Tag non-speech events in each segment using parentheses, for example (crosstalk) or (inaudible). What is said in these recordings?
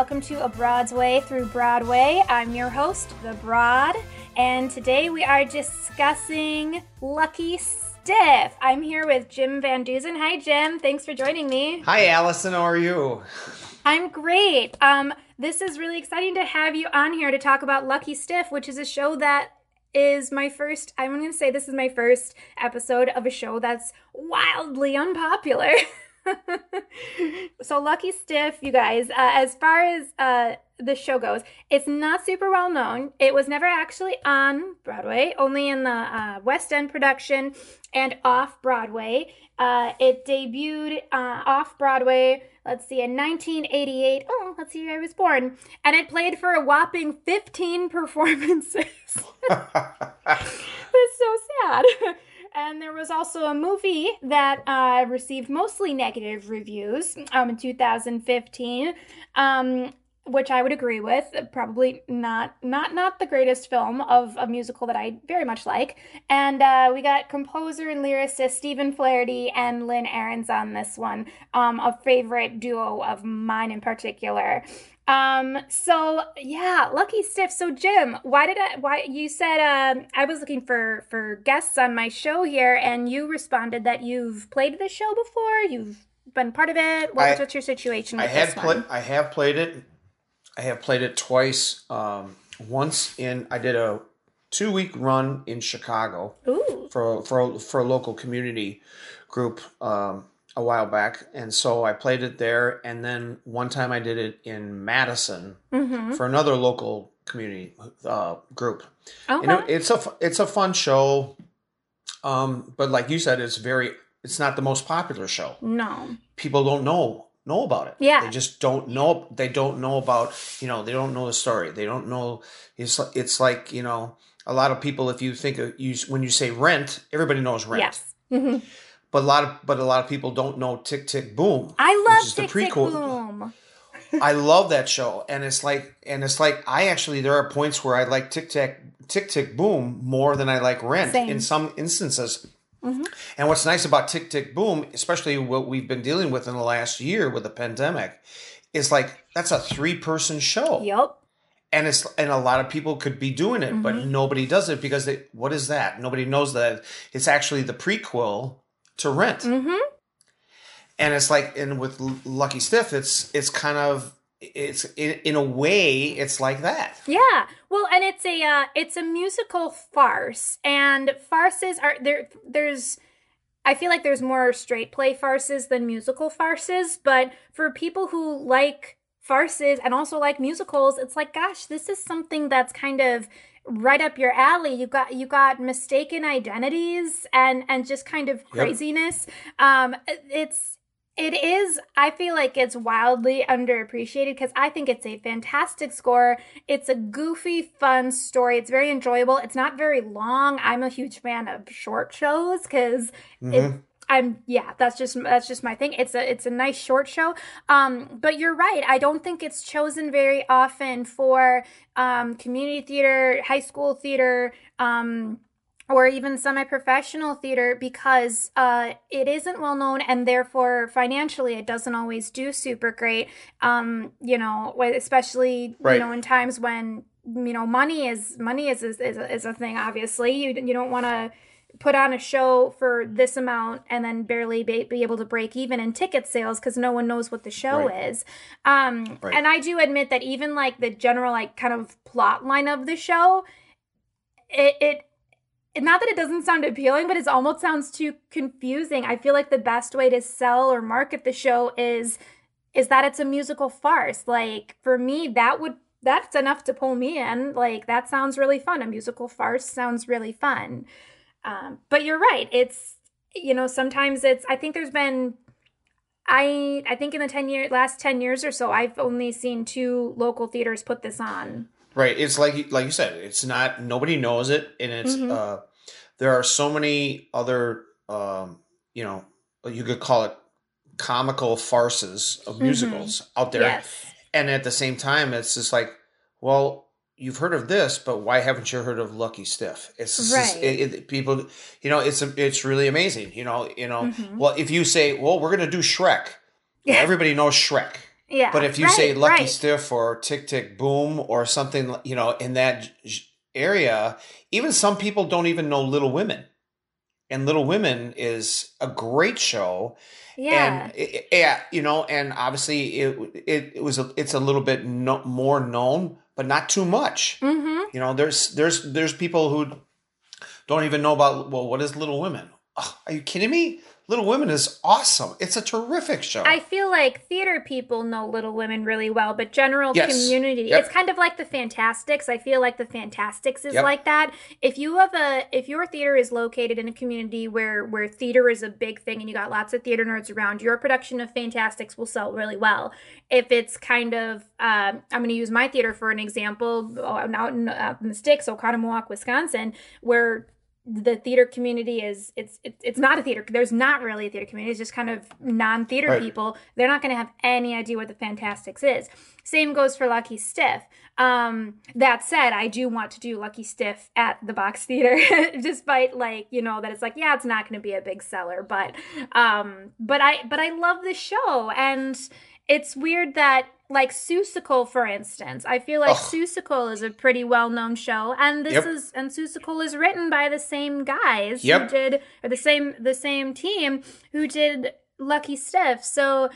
welcome to A Broad's Way Through Broadway. I'm your host, The Broad, and today we are discussing Lucky Stiff. I'm here with Jim Van Deusen. Hi, Jim. Thanks for joining me. Hi, Allison. How are you? I'm great. Um, this is really exciting to have you on here to talk about Lucky Stiff, which is a show that is my first, I'm going to say this is my first episode of a show that's wildly unpopular. (laughs) (laughs) so Lucky Stiff, you guys, uh, as far as uh, the show goes, it's not super well known. It was never actually on Broadway, only in the uh, West End production and off Broadway. Uh, it debuted uh, off Broadway, let's see, in 1988. Oh, let's see, I was born. And it played for a whopping 15 performances. (laughs) That's so sad. (laughs) And there was also a movie that uh, received mostly negative reviews um, in 2015, um, which I would agree with. Probably not not not the greatest film of a musical that I very much like. And uh, we got composer and lyricist Stephen Flaherty and Lynn Ahrens on this one, um, a favorite duo of mine in particular. Um, so yeah, Lucky Stiff. So Jim, why did I, why, you said, um, I was looking for, for guests on my show here and you responded that you've played the show before, you've been part of it. What, I- what's your situation I this played. I have played it. I have played it twice. Um, once in I did a two week run in Chicago Ooh, for for for a local community group um, a while back, and so I played it there. And then one time I did it in Madison mm-hmm. for another local community uh, group. Okay. You know, it's a it's a fun show, um, but like you said, it's very it's not the most popular show. no. People don't know know about it. Yeah. they just don't know. They don't know about you know they don't know the story. They don't know. It's li- it's like you know a lot of people. If you think of you when you say rent, everybody knows rent. Yes. hmm But a lot of but a lot of people don't know Tick Tick Boom. I love Tick Tick. Boom. (laughs) I love that show, and it's like, and it's like, I actually there are points where I like Tick Tick Tick Tick Boom more than I like Rent Same. in some instances. Mhm. And what's nice about Tick Tick Boom, especially what we've been dealing with in the last year with the pandemic, is like that's a three person show, Yep. and it's and a lot of people could be doing it, but Mm-hmm. nobody does it because they what is that? Nobody knows that it's actually the prequel to Rent Mm-hmm. and it's like and with lucky stiff it's it's kind of it's in, in a way it's like that Yeah. Well, and it's a uh, it's a musical farce, and farces are there. There's, I feel like there's more straight play farces than musical farces, but for people who like farces and also like musicals, it's like, gosh, this is something that's kind of right up your alley. You got you got mistaken identities and and just kind of craziness. Um, it's it is i feel like it's wildly underappreciated because i think it's a fantastic score it's a goofy fun story it's very enjoyable it's not very long i'm a huge fan of short shows because Mhm. I'm yeah that's just that's just my thing. It's a it's a nice short show. Um but you're right. I don't think it's chosen very often for um community theater high school theater um or even semi-professional theater because uh, it isn't well known and therefore financially it doesn't always do super great. Um, you know especially Right. you know in times when you know money is money is is, is, a, is a thing obviously. You, you don't want to put on a show for this amount and then barely be, be able to break even in ticket sales because no one knows what the show Right. is um, Right. and i do admit that even like the general like kind of plot line of the show it, it it- not that it doesn't sound appealing, but it almost sounds too confusing. I feel like the best way to sell or market the show is is that it's a musical farce. Like for me, that would that's enough to pull me in. Like that sounds really fun. A musical farce sounds really fun. Um, but you're right. It's you know sometimes it's. I think there's been. I I think in the ten year last ten years or so, I've only seen two local theaters put this on. right it's like like you said it's not nobody knows it and it's Mhm. uh there are so many other um you know you could call it comical farces of Mhm. musicals out there Yes. and at the same time it's just like well you've heard of this but why haven't you heard of lucky stiff it's just, Right. it, it, people you know it's it's really amazing you know you know Mhm. well if you say well we're gonna do shrek well, everybody knows shrek Yeah. But if you right, say Lucky right. Stiff or Tick Tick Boom or something, you know, in that area, even some people don't even know Little Women. And Little Women is a great show. yeah. And it, it- yeah, you know, and obviously it it, it was a, it's a little bit no, more known, but not too much. mm-hmm. You know, there's there's there's people who don't even know about well, what is Little Women? Are you kidding me? Little Women is awesome. It's a terrific show. I feel like theater people know Little Women really well, but general Yes. community, Yep. it's kind of like the Fantasticks. I feel like the Fantasticks is Yep. like that. If you have a, if your theater is located in a community where where theater is a big thing and you got lots of theater nerds around, your production of Fantasticks will sell really well. If it's kind of, um, I'm going to use my theater for an example. Oh, I'm out in, uh, in the sticks, Oconomowoc, Wisconsin, where the theater community is it's it's it's not a theater there's not really a theater community it's just kind of non-theater Right. people. They're not going to have any idea what the Fantasticks is. Same goes for lucky stiff. Um that said i do want to do lucky stiff at the box theater (laughs) despite like you know that it's like yeah it's not going to be a big seller but um but i but i love the show and it's weird that like Seussical, for instance, I feel like Ugh. Seussical is a pretty well-known show, and this Yep. is and Seussical is written by the same guys Yep. who did or the same the same team who did Lucky Stiff. So,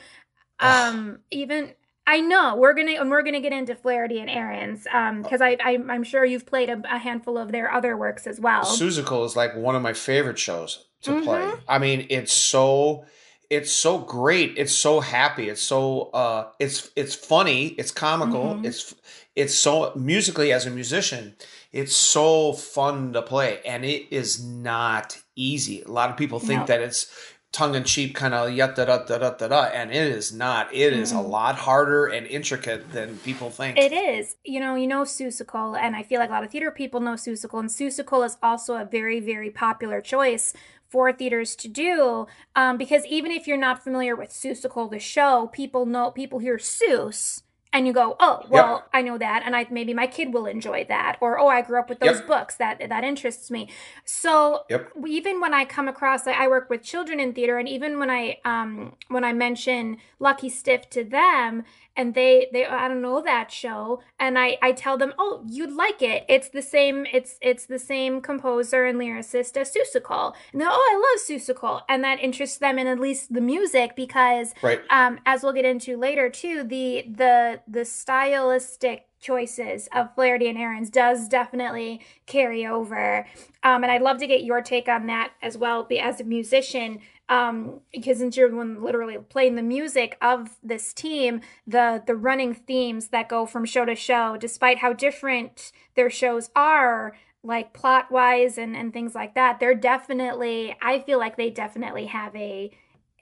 um, even I know we're gonna and we're gonna get into Flaherty and Ahrens, um, because I, I I'm sure you've played a, a handful of their other works as well. Seussical is like one of my favorite shows to Mhm. play. I mean, it's so it's so great. It's so happy. It's so uh it's it's funny, it's comical. Mhm. It's it's so musically as a musician, it's so fun to play and it is not easy. A lot of people think No. that it's tongue in cheek kind of yet da da da da da da and it is not. It is a Mhm. lot harder and intricate than people think. It is. You know, you know Seussical, and I feel like a lot of theater people know Seussical, and Seussical is also a very, very popular choice for theaters to do. Um, because even if you're not familiar with Seussical, the show, people know people hear Seuss. And you go, oh well, I know that, and I maybe my kid will enjoy that, or oh, I grew up with those Yep. books that that interests me. So Yep. even when I come across, I work with children in theater, and even when I um when I mention Lucky Stiff to them, and they they I don't know that show, and I I tell them, oh, you'd like it. It's the same. It's it's the same composer and lyricist as Seussical, and they're oh, I love Seussical, and that interests them in at least the music because Right. um, as we'll get into later too, the the the stylistic choices of Flaherty and Ahrens does definitely carry over. Um, and I'd love to get your take on that as well, be as a musician, um, because since you're one literally playing the music of this team, the the running themes that go from show to show, despite how different their shows are, like plot wise and and things like that, they're definitely. I feel like they definitely have a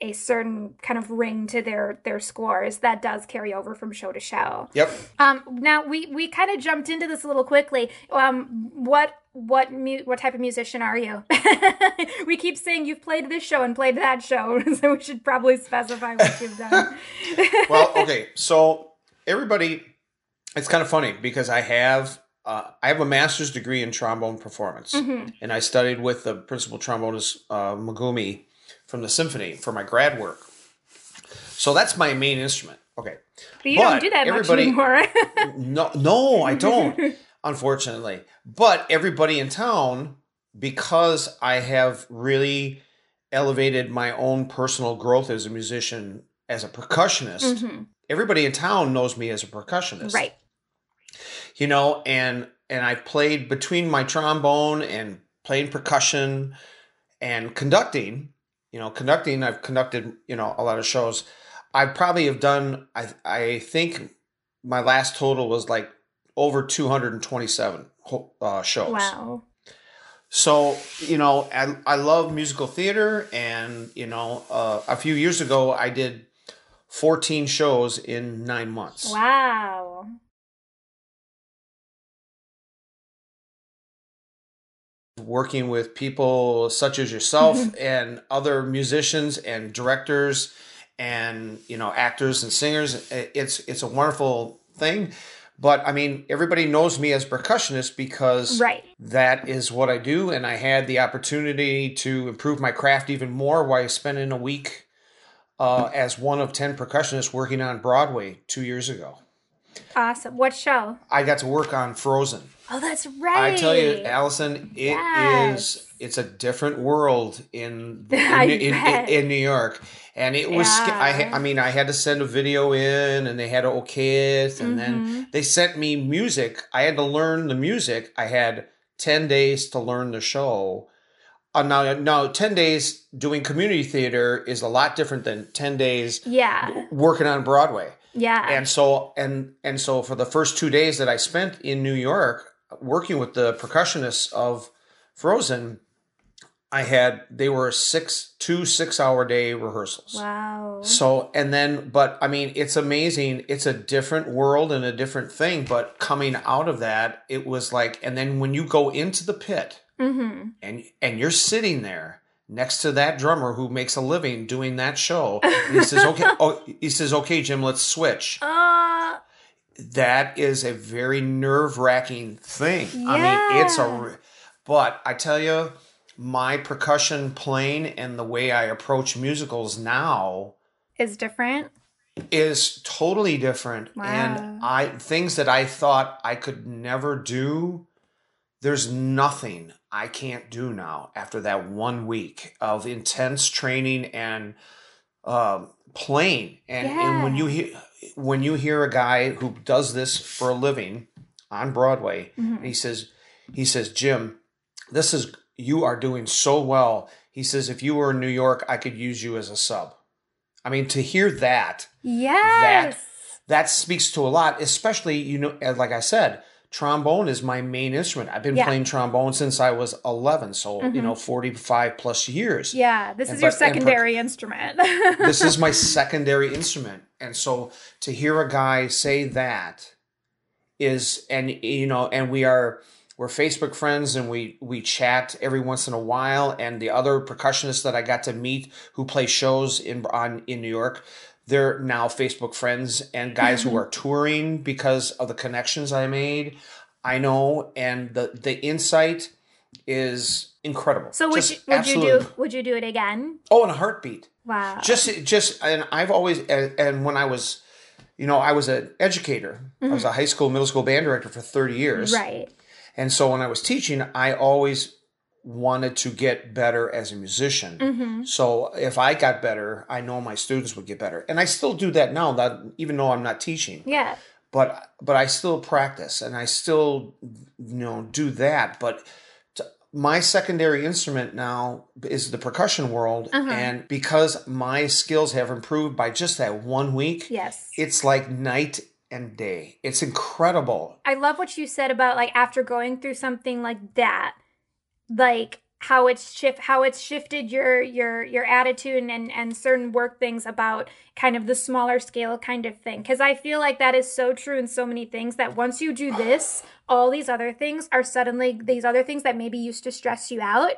a certain kind of ring to their their scores that does carry over from show to show. Yep. Um, now we we kind of jumped into this a little quickly. Um, what what mu- what type of musician are you? (laughs) we keep saying you've played this show and played that show, (laughs) so we should probably specify what you've done. (laughs) well, okay. So everybody, it's kind of funny because I have uh, I have a master's degree in trombone performance, Mhm. and I studied with the principal trombonist uh, Megumi from the symphony for my grad work. So that's my main instrument. Okay. But you But don't do that much everybody- anymore. (laughs) No, no, I don't. (laughs) unfortunately, but everybody in town, because I have really elevated my own personal growth as a musician, as a percussionist. Mhm. Everybody in town knows me as a percussionist, Right. You know, and and I've played between my trombone and playing percussion and conducting. You know, conducting. I've conducted. You know, a lot of shows. I probably have done. I I think my last total was like over 227 uh, shows. Wow. So you know, I I love musical theater, and you know, uh, a few years ago I did 14 shows in nine months. Wow. Working with people such as yourself Mm-hmm. and other musicians and directors, and you know, actors and singers, it's it's a wonderful thing. But I mean, everybody knows me as percussionist because Right. that is what I do, and I had the opportunity to improve my craft even more while spending a week uh, as one of 10 percussionists working on Broadway two years ago. Awesome. What show? I got to work on Frozen. Oh, that's right. I tell you, Allison, it is Yes. it's a different world in (laughs) I in, in, in New York, and it was. sca- I I mean, I had to send a video in, and they had to okay it, and Mm-hmm. then they sent me music. I had to learn the music. I had ten days to learn the show. Uh, now, now, ten days doing community theater is a lot different than ten days Yeah. working on Broadway Yeah. and so and and so for the first two days that I spent in New York working with the percussionists of Frozen, I had they were six two six hour day rehearsals. wow. So and then but I mean it's amazing. It's a different world and a different thing. But coming out of that, it was like and then when you go into the pit Mm-hmm. and and you're sitting there next to that drummer who makes a living doing that show, and (laughs) he says, "Okay, oh, he says, okay, Jim, let's switch." Uh, that is a very nerve wracking thing. I mean, it's a, but I tell you, my percussion playing and the way I approach musicals now is different. is totally different. Wow. And I, things that I thought I could never do, there's nothing I can't do now after that one week of intense training and um, playing. And, and when you hear when you hear a guy who does this for a living on Broadway, Mhm. and he says he says Jim, this is you are doing so well. He says if you were in New York, I could use you as a sub. I mean, to hear that Yes. that speaks to a lot, especially, you know, like I said, trombone is my main instrument. I've been Yeah. playing trombone since I was 11, so, you Mhm. know, 45 plus years. yeah. This And is your but- and per- secondary instrument. (laughs) this is my secondary instrument. And so to hear a guy say that is, and, you know, and we are, we're Facebook friends and we we chat every once in a while. And the other percussionists that I got to meet who play shows in on in New York, they're now Facebook friends and guys who are touring because of the connections I made. I know, and the the insight is incredible. so would Just you would you do would you do it again? Oh, in a heartbeat Wow. just just and i've always and, and when i was you know i was an educator i was a high school middle school band director for 30 years Mm-hmm. right. and so when i was teaching i always wanted to get better as a musician Mm-hmm. so if i got better i know my students would get better and i still do that now that even though i'm not teaching Yeah. but but I still practice and I still you know do that. But t- my secondary instrument now is the percussion world, Uh-huh. and because my skills have improved by just that one week, Yes. it's like night and day. It's incredible. I love what you said about like after going through something like that, like how it's shift how it's shifted your your your attitude and and certain work things about kind of the smaller scale kind of thing because i feel like that is so true in so many things that once you do this all these other things are suddenly these other things that maybe used to stress you out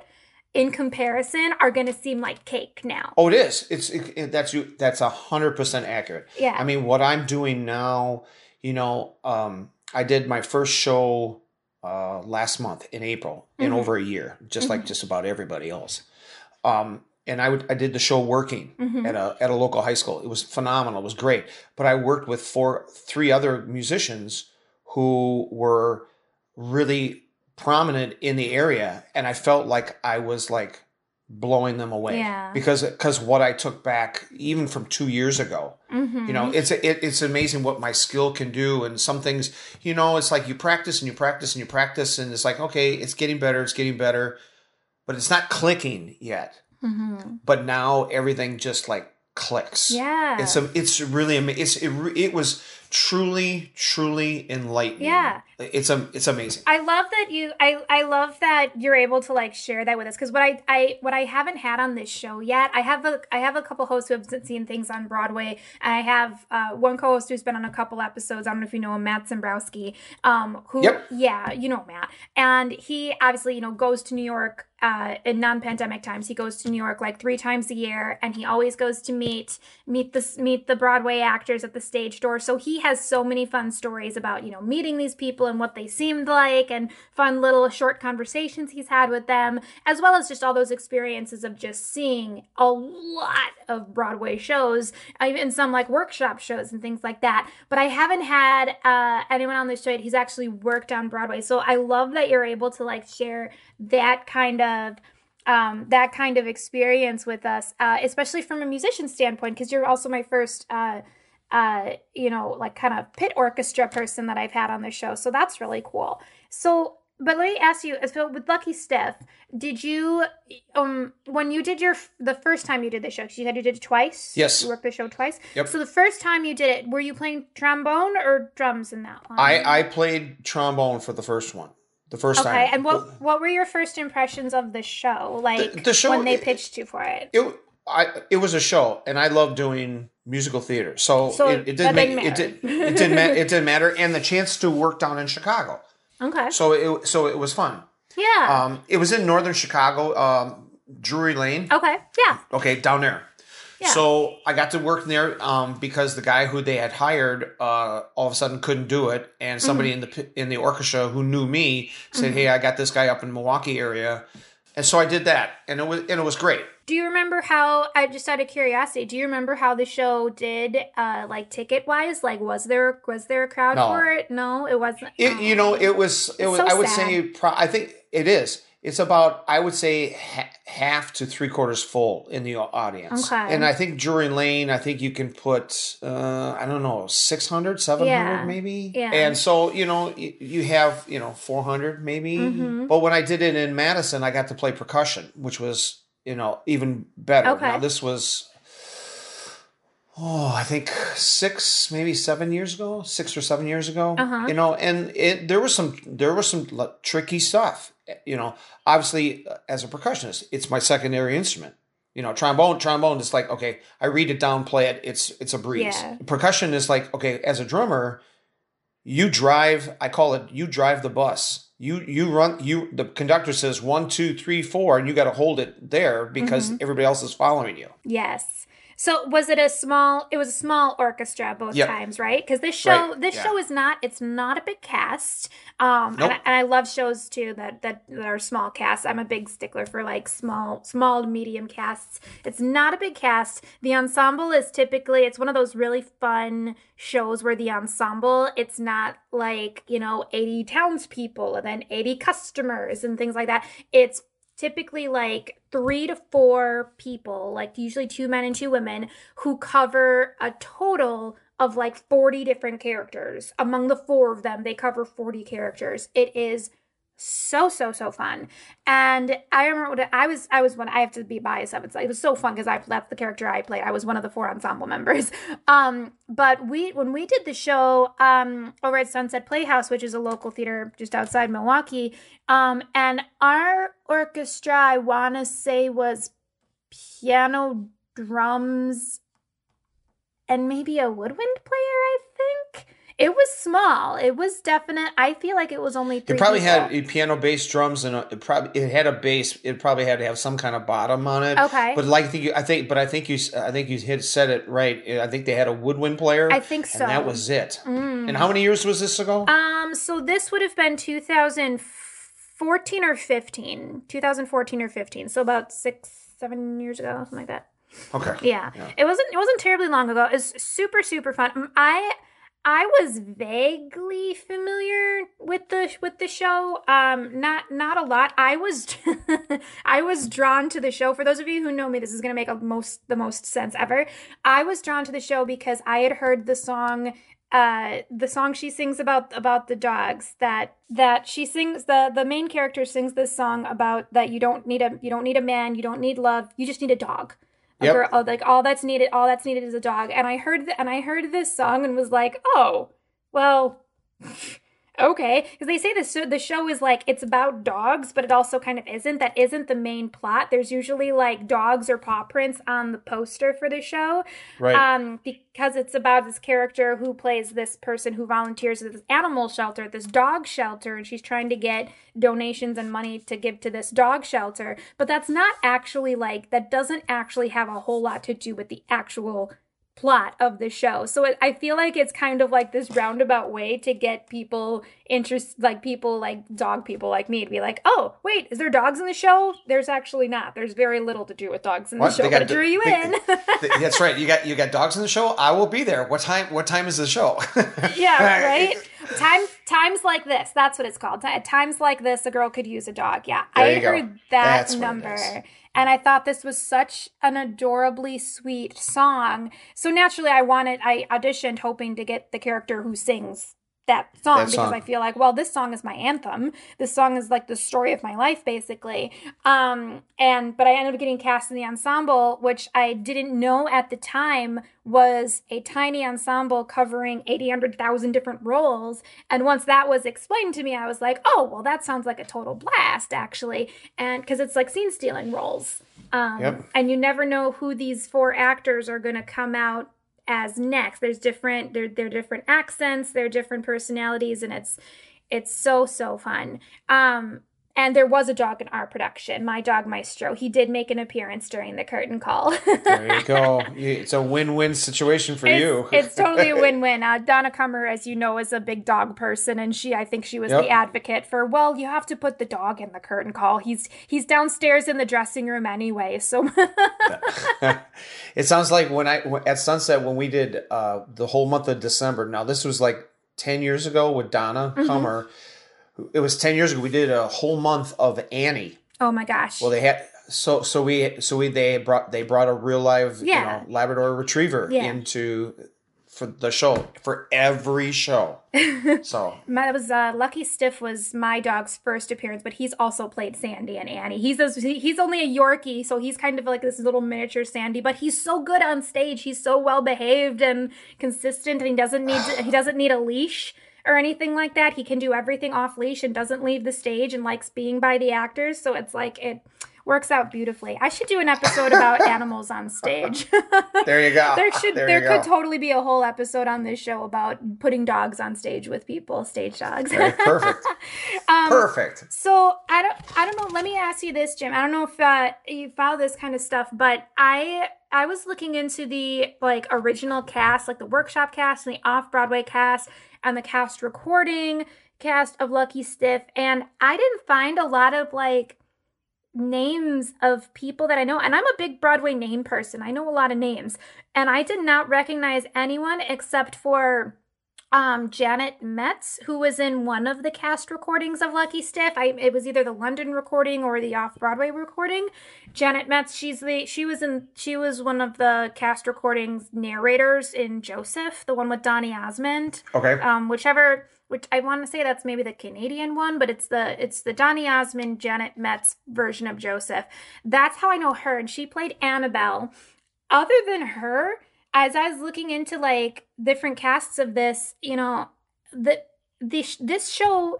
in comparison are going to seem like cake now Oh, it is. It's it, it- that's you. That's a hundred percent accurate. yeah I mean, what I'm doing now, you know, um, I did my first show uh, last month in April in Mhm. over a year, just like Mhm. just about everybody else. Um, and I would I did the show working Mhm. at a at a local high school. It was phenomenal. It was great. But I worked with four three other musicians who were really prominent in the area, and I felt like I was like blowing them away Yeah. because because what I took back even from two years ago Mhm. you know it's it, it's amazing what my skill can do and some things you know it's like you practice and you practice and you practice and it's like okay it's getting better it's getting better but it's not clicking yet Mhm. but now everything just like clicks yeah it's a it's really ama- it's it, it was truly truly enlightening Yeah. it's a it's amazing. I love that you I I love that you're able to like share that with us because what I I what I haven't had on this show yet I have a I have a couple hosts who have seen things on Broadway. And I have uh, one co-host who's been on a couple episodes. I don't know if you know him Matt Zembrowski um who Yep. yeah you know Matt. And he obviously you know goes to New York uh, in non-pandemic times. He goes to New York like three times a year and he always goes to meet meet the meet the Broadway actors at the stage door. So he has so many fun stories about, you know, meeting these people and what they seemed like and fun little short conversations he's had with them, as well as just all those experiences of just seeing a lot of Broadway shows, even some like workshop shows and things like that. But I haven't had uh, anyone on the show he's actually worked on Broadway. So I love that you're able to like share that kind of um, that kind of experience with us, uh, especially from a musician standpoint, because you're also my first, uh, uh, you know, like kind of pit orchestra person that I've had on the show. So that's really cool. So, but let me ask you, so with Lucky Stiff, did you, um, when you did your the first time you did the show, because you said you did it twice. Yes. You worked the show twice. Yep. So the first time you did it, were you playing trombone or drums in that one? I I played trombone for the first one. The first Okay, time. and what what were your first impressions of the show? Like the show- when they it- pitched you for it. it I it was a show, and I love doing musical theater. So, So it, it didn't make didn't it, did, matter. it didn't ma- (laughs) it didn't matter, and the chance to work down in Chicago. Okay. So it so it was fun. Yeah. Um, it was in northern Chicago, um, Drury Lane. okay. Yeah. Okay, down there. Yeah. So I got to work there um, because the guy who they had hired uh, all of a sudden couldn't do it, and somebody Mm-hmm. in the in the orchestra who knew me said, "Hey, I got this guy up in Milwaukee area," and so I did that, and it was and it was great. Do you remember how? I just out of curiosity, do you remember how the show did, uh, like ticket wise? Like, was there was there a crowd No. for it? No, it wasn't. It, you know, it was. It was. so I would sad. say. Pro- I think it is. It's about. I would say ha- half to three quarters full in the audience. Okay. And I think Drury Lane. I think you can put. Uh, I don't know, 600, 700 Yeah. maybe. Yeah. And so you know, you, you have you know four hundred maybe. Mhm. But when I did it in Madison, I got to play percussion, which was you know even better. Okay. Now this was. Oh, I think six, maybe seven years ago, six or seven years ago. Uh-huh. You know, and it there was some there was some tricky stuff. You know, obviously uh, as a percussionist, it's my secondary instrument. You know, trombone, trombone is like okay, I read it down, play it. It's it's a breeze. Yeah. Percussion is like okay, as a drummer, you drive. I call it you drive the bus. You you run you. The conductor says one two three four, and you got to hold it there because Mm-hmm. everybody else is following you. Yes. So was it a small? It was a small orchestra both Yep. times, right? Because this show, Right, this yeah. show is not. It's not a big cast. Um, Nope. and, I, and I love shows too that, that that are small casts. I'm a big stickler for like small, small to medium casts. It's not a big cast. The ensemble is typically. It's one of those really fun shows where the ensemble. It's not like you know 80 townspeople and then 80 customers and things like that. It's typically like three to four people, like usually two men and two women, who cover a total of like 40 different characters. Among the four of them, they cover 40 characters. It is so so so fun. And i remember when i was i was one i have to be biased it it was so fun because i that's the character i played i was one of the four ensemble members. (laughs) Um but we when we did the show um over at sunset playhouse which is a local theater just outside milwaukee um and our orchestra i want to say was piano drums and maybe a woodwind player it was small it was definite i feel like it was only three It probably people. had a piano bass drums and a, it probably it had a bass. It probably had to have some kind of bottom on it. Okay. But like I think you, I think, but I think you, I think you hit said it right. I think they had a woodwind player. I think so. And that was it. Mm. And how many years was this ago? Um, so this would have been 2014 or 15. 2014 or 15. So about six, seven years ago, something like that. okay. Yeah. Yeah. It wasn't it wasn't terribly long ago. It was super, super fun. I I was vaguely familiar with the with the show. Um, not not a lot. I was (laughs) I was drawn to the show. For those of you who know me, this is gonna make a most the most sense ever. I was drawn to the show because I had heard the song uh the song she sings about about the dogs that that she sings the the main character sings this song about that you don't need a you don't need a man you don't need love you just need a dog Yep. girl, oh, like all that's needed all that's needed is a dog and i heard th- and i heard this song and was like oh well okay because they say this the show is like it's about dogs but it also kind of isn't. That isn't the main plot. There's usually like dogs or paw prints on the poster for the show Right. um because it's about this character who plays this person who volunteers at this animal shelter this dog shelter and she's trying to get donations and money to give to this dog shelter. But that's not actually like that doesn't actually have a whole lot to do with the actual plot of the show. So it, I feel like it's kind of like this roundabout way to get people interest like people like dog people like me to be like, "Oh, wait, is there dogs in the show?" There's actually not. There's very little to do with dogs in the show, They but it drew you they- in. (laughs) Th- That's right. You got you got dogs in the show. I will be there. What time? What time is the show? (laughs) yeah, (laughs) right. Times times like this. That's what it's called. Ti- Times like this, a girl could use a dog. Yeah, There I you go. heard that That's number, and I thought this was such an adorably sweet song. So naturally, I wanted. I auditioned hoping to get the character who sings that song That because song. I feel like, well, this song is my anthem. This song is like the story of my life, basically. Um, and but I ended up getting cast in the ensemble, which I didn't know at the time was a tiny ensemble covering 800,000 different roles. And once that was explained to me, I was like, oh, well, that sounds like a total blast, actually. And because it's like scene stealing roles. Um, Yep. And you never know who these four actors are going to come out as next. There's different, they're, they're different accents, they're different personalities, and it's, it's so, so fun. Um, and there was a dog in our production, my dog Maestro. He did make an appearance during the curtain call. (laughs) there you go. It's a win-win situation for it's, you. (laughs) it's totally a win-win. Uh, Donna Kummer, as you know, is a big dog person, and she, I think, she was Yep. the advocate for. Well, you have to put the dog in the curtain call. He's he's downstairs in the dressing room anyway. So (laughs) it sounds like when I at Sunset when we did uh, the whole month of December. Now this was like ten years ago with Donna Mm-hmm. Kummer. It was ten years ago. We did a whole month of Annie. oh my gosh, Well, they had so so we so we they brought they brought a real live Yeah. you know Labrador Retriever Yeah. into for the show for every show. (laughs) so My, that was uh, Lucky Stiff was my dog's first appearance, but he's also played Sandy and Annie. He's a, he's only a Yorkie, so he's kind of like this little miniature Sandy, but he's so good on stage. He's so well behaved and consistent, and he doesn't need he doesn't need a leash or anything like that. He can do everything off leash and doesn't leave the stage and likes being by the actors. So it's like it works out beautifully. I should do an episode about (laughs) animals on stage. (laughs) there you go. there should There there, could go. totally be a whole episode on this show about putting dogs on stage with people, stage dogs. Perfect. (laughs) Um, perfect. So I don't I don't know. Let me ask you this, Jim. I don't know if uh, you follow this kind of stuff, but I I was looking into the like original cast, like the workshop cast and the off Broadway cast, and the cast recording cast of Lucky Stiff, and I didn't find a lot of like names of people that I know. And I'm a big Broadway name person. I know a lot of names. And I did not recognize anyone except for um Janet Metz, who was in one of the cast recordings of Lucky Stiff. I it was either the London recording or the off-Broadway recording. Janet Metz, she's the she was in she was one of the cast recordings narrators in Joseph, the one with Donny Osmond Okay. um, whichever which I want to say that's maybe the Canadian one, but it's the it's the Donny Osmond Janet Metz version of Joseph. That's how I know her, and she played Annabelle. Other than her, as I was looking into like different casts of this, you know, the this this show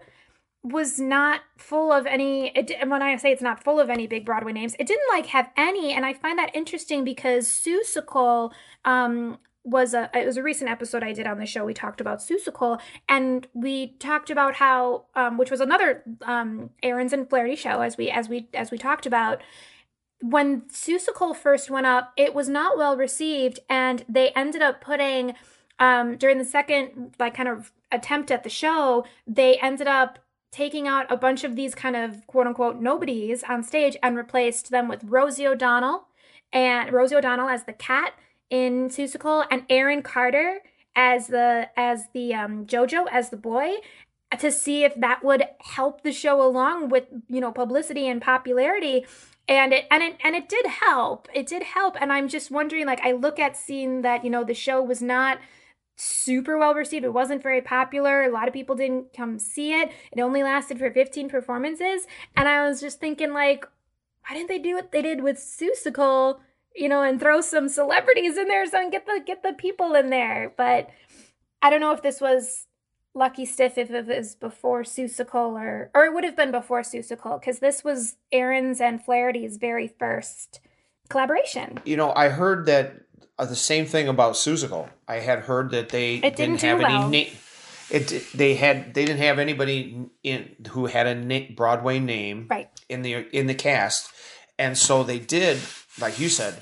was not full of any it, when i say it's not full of any big broadway names it didn't like have any and i find that interesting because Seussical um was a it was a recent episode i did on the show. We talked about Seussical and we talked about how um which was another um Ahrens and Flaherty show as we as we as we talked about when Seussical first went up, it was not well received, and they ended up putting um, during the second like kind of attempt at the show, they ended up taking out a bunch of these kind of quote unquote nobodies on stage and replaced them with Rosie O'Donnell and Rosie O'Donnell as the cat in Seussical and Aaron Carter as the as the um, JoJo as the boy to see if that would help the show along with you know publicity and popularity. And it and it and it did help. It did help. And i'm just wondering like i look at seeing that you know the show was not super well received. It wasn't very popular. A lot of people didn't come see it. It only lasted for 15 performances. And i was just thinking like why didn't they do what they did with Seussical, you know, and throw some celebrities in there so and get the get the people in there. But I don't know if this was Lucky Stiff if it was before Seussical or or it would have been before Seussical because this was Ahrens and Flaherty's very first collaboration. You know, I heard that uh, the same thing about Seussical. I had heard that they It didn't do have well. any name. It they had they didn't have anybody in who had a na- Broadway name Right. in the in the cast, and so they did like you said,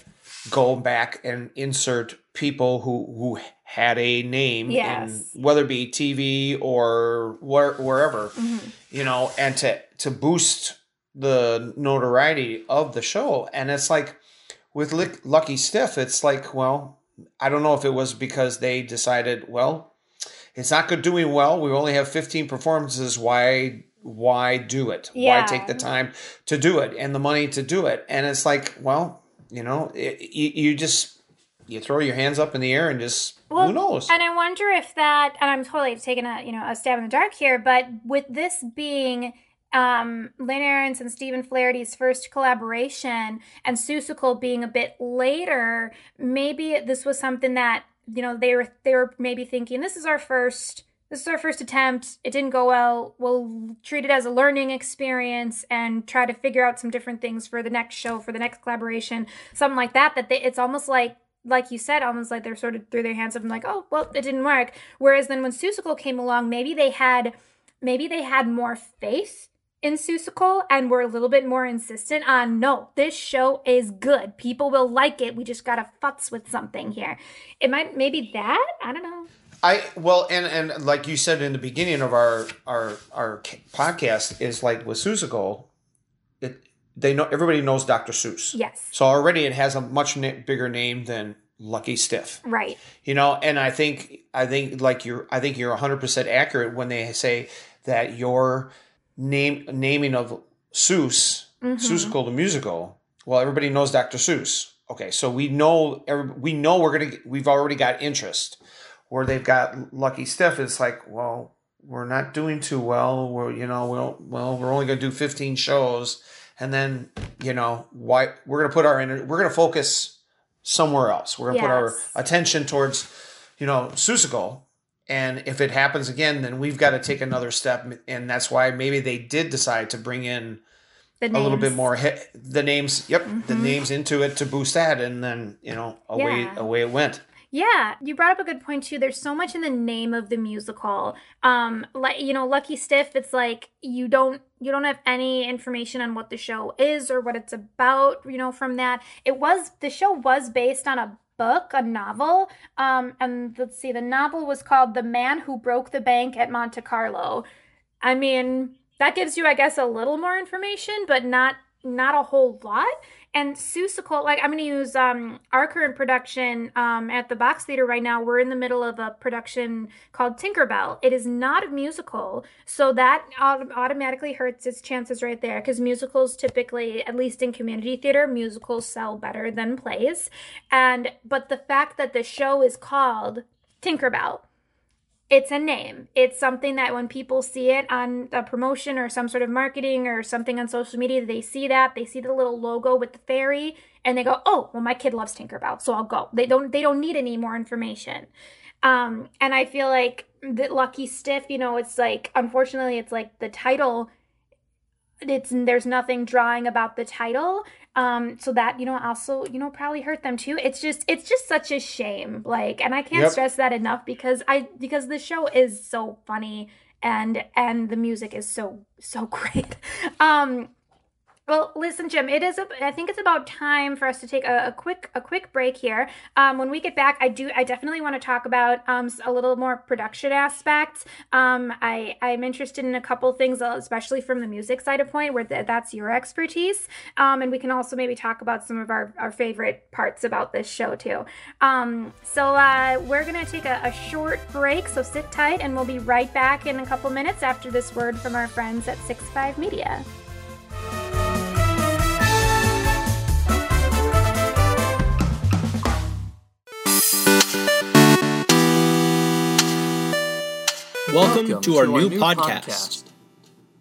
go back and insert people who who had a name Yes. in whether it be TV or where, wherever, mm-hmm. you know, and to to boost the notoriety of the show. And it's like with Lick, Lucky Stiff, it's like, well, I don't know if it was because they decided, well, it's not good doing well. We only have 15 performances. Why why do it? Yeah. Why take the time to do it and the money to do it? And it's like, well, you know, it, you, you just you throw your hands up in the air and just Well, who knows? And I wonder if that, and I'm totally taking a you know a stab in the dark here, but with this being um, Lynn Ahrens and Stephen Flaherty's first collaboration, and Seussical being a bit later, maybe this was something that you know they were they were maybe thinking this is our first. This is our first attempt. It didn't go well. We'll treat it as a learning experience and try to figure out some different things for the next show, for the next collaboration, something like that. That they, it's almost like like you said, almost like they're sort of threw their hands up and like, oh, well, it didn't work. Whereas then when Seussical came along, maybe they had, maybe they had more faith in Seussical and were a little bit more insistent on, no, this show is good. People will like it. We just gotta futz with something here. It might, maybe that. I don't know. I well, and and like you said in the beginning of our our our podcast, is like with Seussical, it they know everybody knows Dr. Seuss. Yes. So already it has a much na- bigger name than Lucky Stiff. Right. You know, and I think I think like you're I think you're 100% accurate when they say that your name naming of Seuss, mm-hmm. Seussical the musical, well everybody knows Dr. Seuss. Okay, so we know every, we know we're going to we've already got interest. Where they've got Lucky Stiff. it's like, well, we're not doing too well. We're you know, well, well, we're only going to do 15 shows and then, you know, why we're going to put our energy, we're going to focus somewhere else. We're going to put our attention towards, you know, Seussical. And if it happens again, then we've got to take another step. And that's why maybe they did decide to bring in a little bit. Mm-hmm. more hit the names. Yep, the names into it to boost that, and then you know away Yeah. away it went. Yeah, you brought up a good point too. There's so much in the name of the musical. Um, like you know, Lucky Stiff. It's like you don't you don't have any information on what the show is or what it's about. You know, from that, it was the show was based on a book, a novel. Um, and let's see, the novel was called "The Man Who Broke the Bank at Monte Carlo." I mean, that gives you, I guess, a little more information, but not not a whole lot. And Seussical, like I'm going to use um, our current production um, at the Box Theater right now. We're in the middle of a production called Tinkerbell. It is not a musical, so that autom- automatically hurts its chances right there because musicals typically, at least in community theater, musicals sell better than plays. And but the fact that the show is called Tinkerbell it's a name. It's something that when people see it on a promotion or some sort of marketing or something on social media, they see that, they see the little logo with the fairy and they go, "Oh, well my kid loves Tinkerbell, so I'll go." They don't they don't need any more information. Um and I feel like the Lucky Stiff, you know, it's like unfortunately it's like the title it's there's nothing drawing about the title um so that you know also you know probably hurt them too. It's just it's just such a shame. Like and i can't Yep. stress that enough because i because the show is so funny and and the music is so so (laughs) great. Um well, listen, Jim. It is. A, I think it's about time for us to take a, a quick a quick break here. Um, when we get back, I do. I definitely want to talk about um, a little more production aspects. Um, I I'm interested in a couple things, uh, especially from the music side of point, where th- that's your expertise. Um, and we can also maybe talk about some of our, our favorite parts about this show too. Um, so uh, we're gonna take a, a short break. So sit tight, and we'll be right back in a couple minutes after this word from our friends at Six Five Media. Welcome, to our new podcast.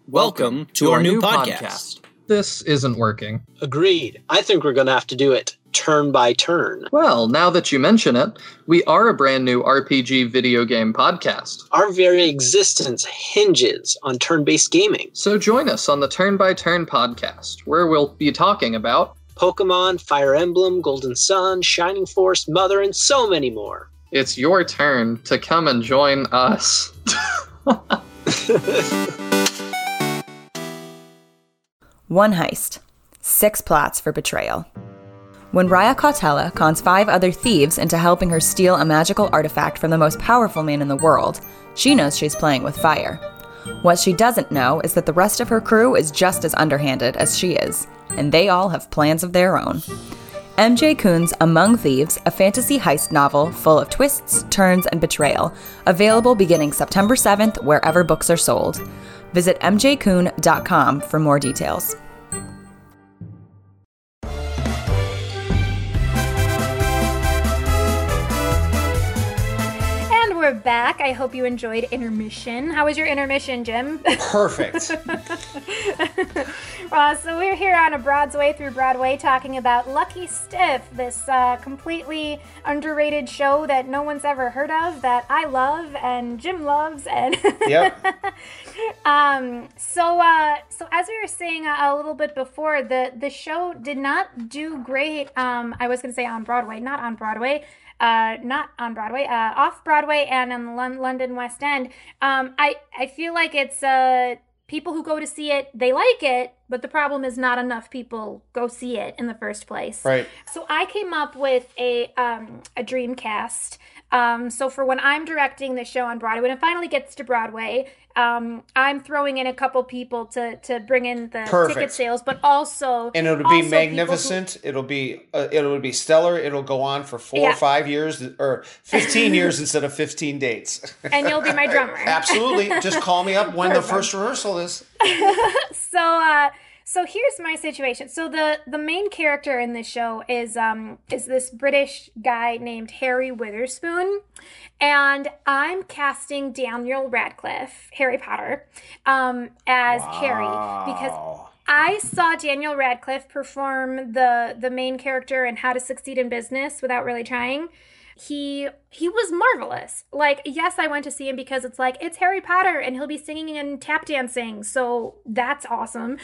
Welcome to our new podcast. This isn't working. Agreed. I think we're going to have to do it turn by turn. Well, now that you mention it, we are a brand new RPG video game podcast. Our very existence hinges on turn based gaming. So join us on the Turn by Turn podcast, where we'll be talking about Pokemon, Fire Emblem, Golden Sun, Shining Force, Mother, and so many more. It's your turn to come and join us. (laughs) One heist, six plots for betrayal. When Raya Cautela cons five other thieves into helping her steal a magical artifact from the most powerful man in the world, she knows she's playing with fire. What she doesn't know is that the rest of her crew is just as underhanded as she is, and they all have plans of their own. MJ Kuhn's Among Thieves, a fantasy heist novel full of twists, turns, and betrayal, available beginning September 7th wherever books are sold. Visit mjkuhn.com for more details. We're back. I hope you enjoyed intermission. How was your intermission, Jim? Perfect. (laughs) Uh, so we're here on a Broadsway through Broadway talking about Lucky Stiff, this uh, completely underrated show that no one's ever heard of, that I love and Jim loves, and (laughs) yep. um, so uh, so as we were saying a, a little bit before, the the show did not do great. Um, I was going to say on Broadway, not on Broadway. Uh, not on Broadway, uh, off Broadway, and in Lon- London West End. Um, I I feel like it's uh people who go to see it, they like it, but the problem is not enough people go see it in the first place. Right. So I came up with a um, a dream cast. Um, so for when I'm directing the show on Broadway, when it finally gets to Broadway, um, I'm throwing in a couple people to to bring in the Perfect. ticket sales, but also and it'll be magnificent. It'll be uh, it'll be stellar. It'll go on for four Yeah. or five years or fifteen (laughs) years instead of fifteen dates. and you'll be my drummer. (laughs) Absolutely. Just call me up when the first rehearsal is. (laughs) so uh so here's my situation so the the main character in this show is um is this british guy named harry witherspoon and i'm casting daniel radcliffe harry potter um as harry because I saw Daniel Radcliffe perform the the main character in How to Succeed in Business without really trying. He he was marvelous. Like yes, I went to see him because it's like it's Harry Potter and he'll be singing and tap dancing. So that's awesome.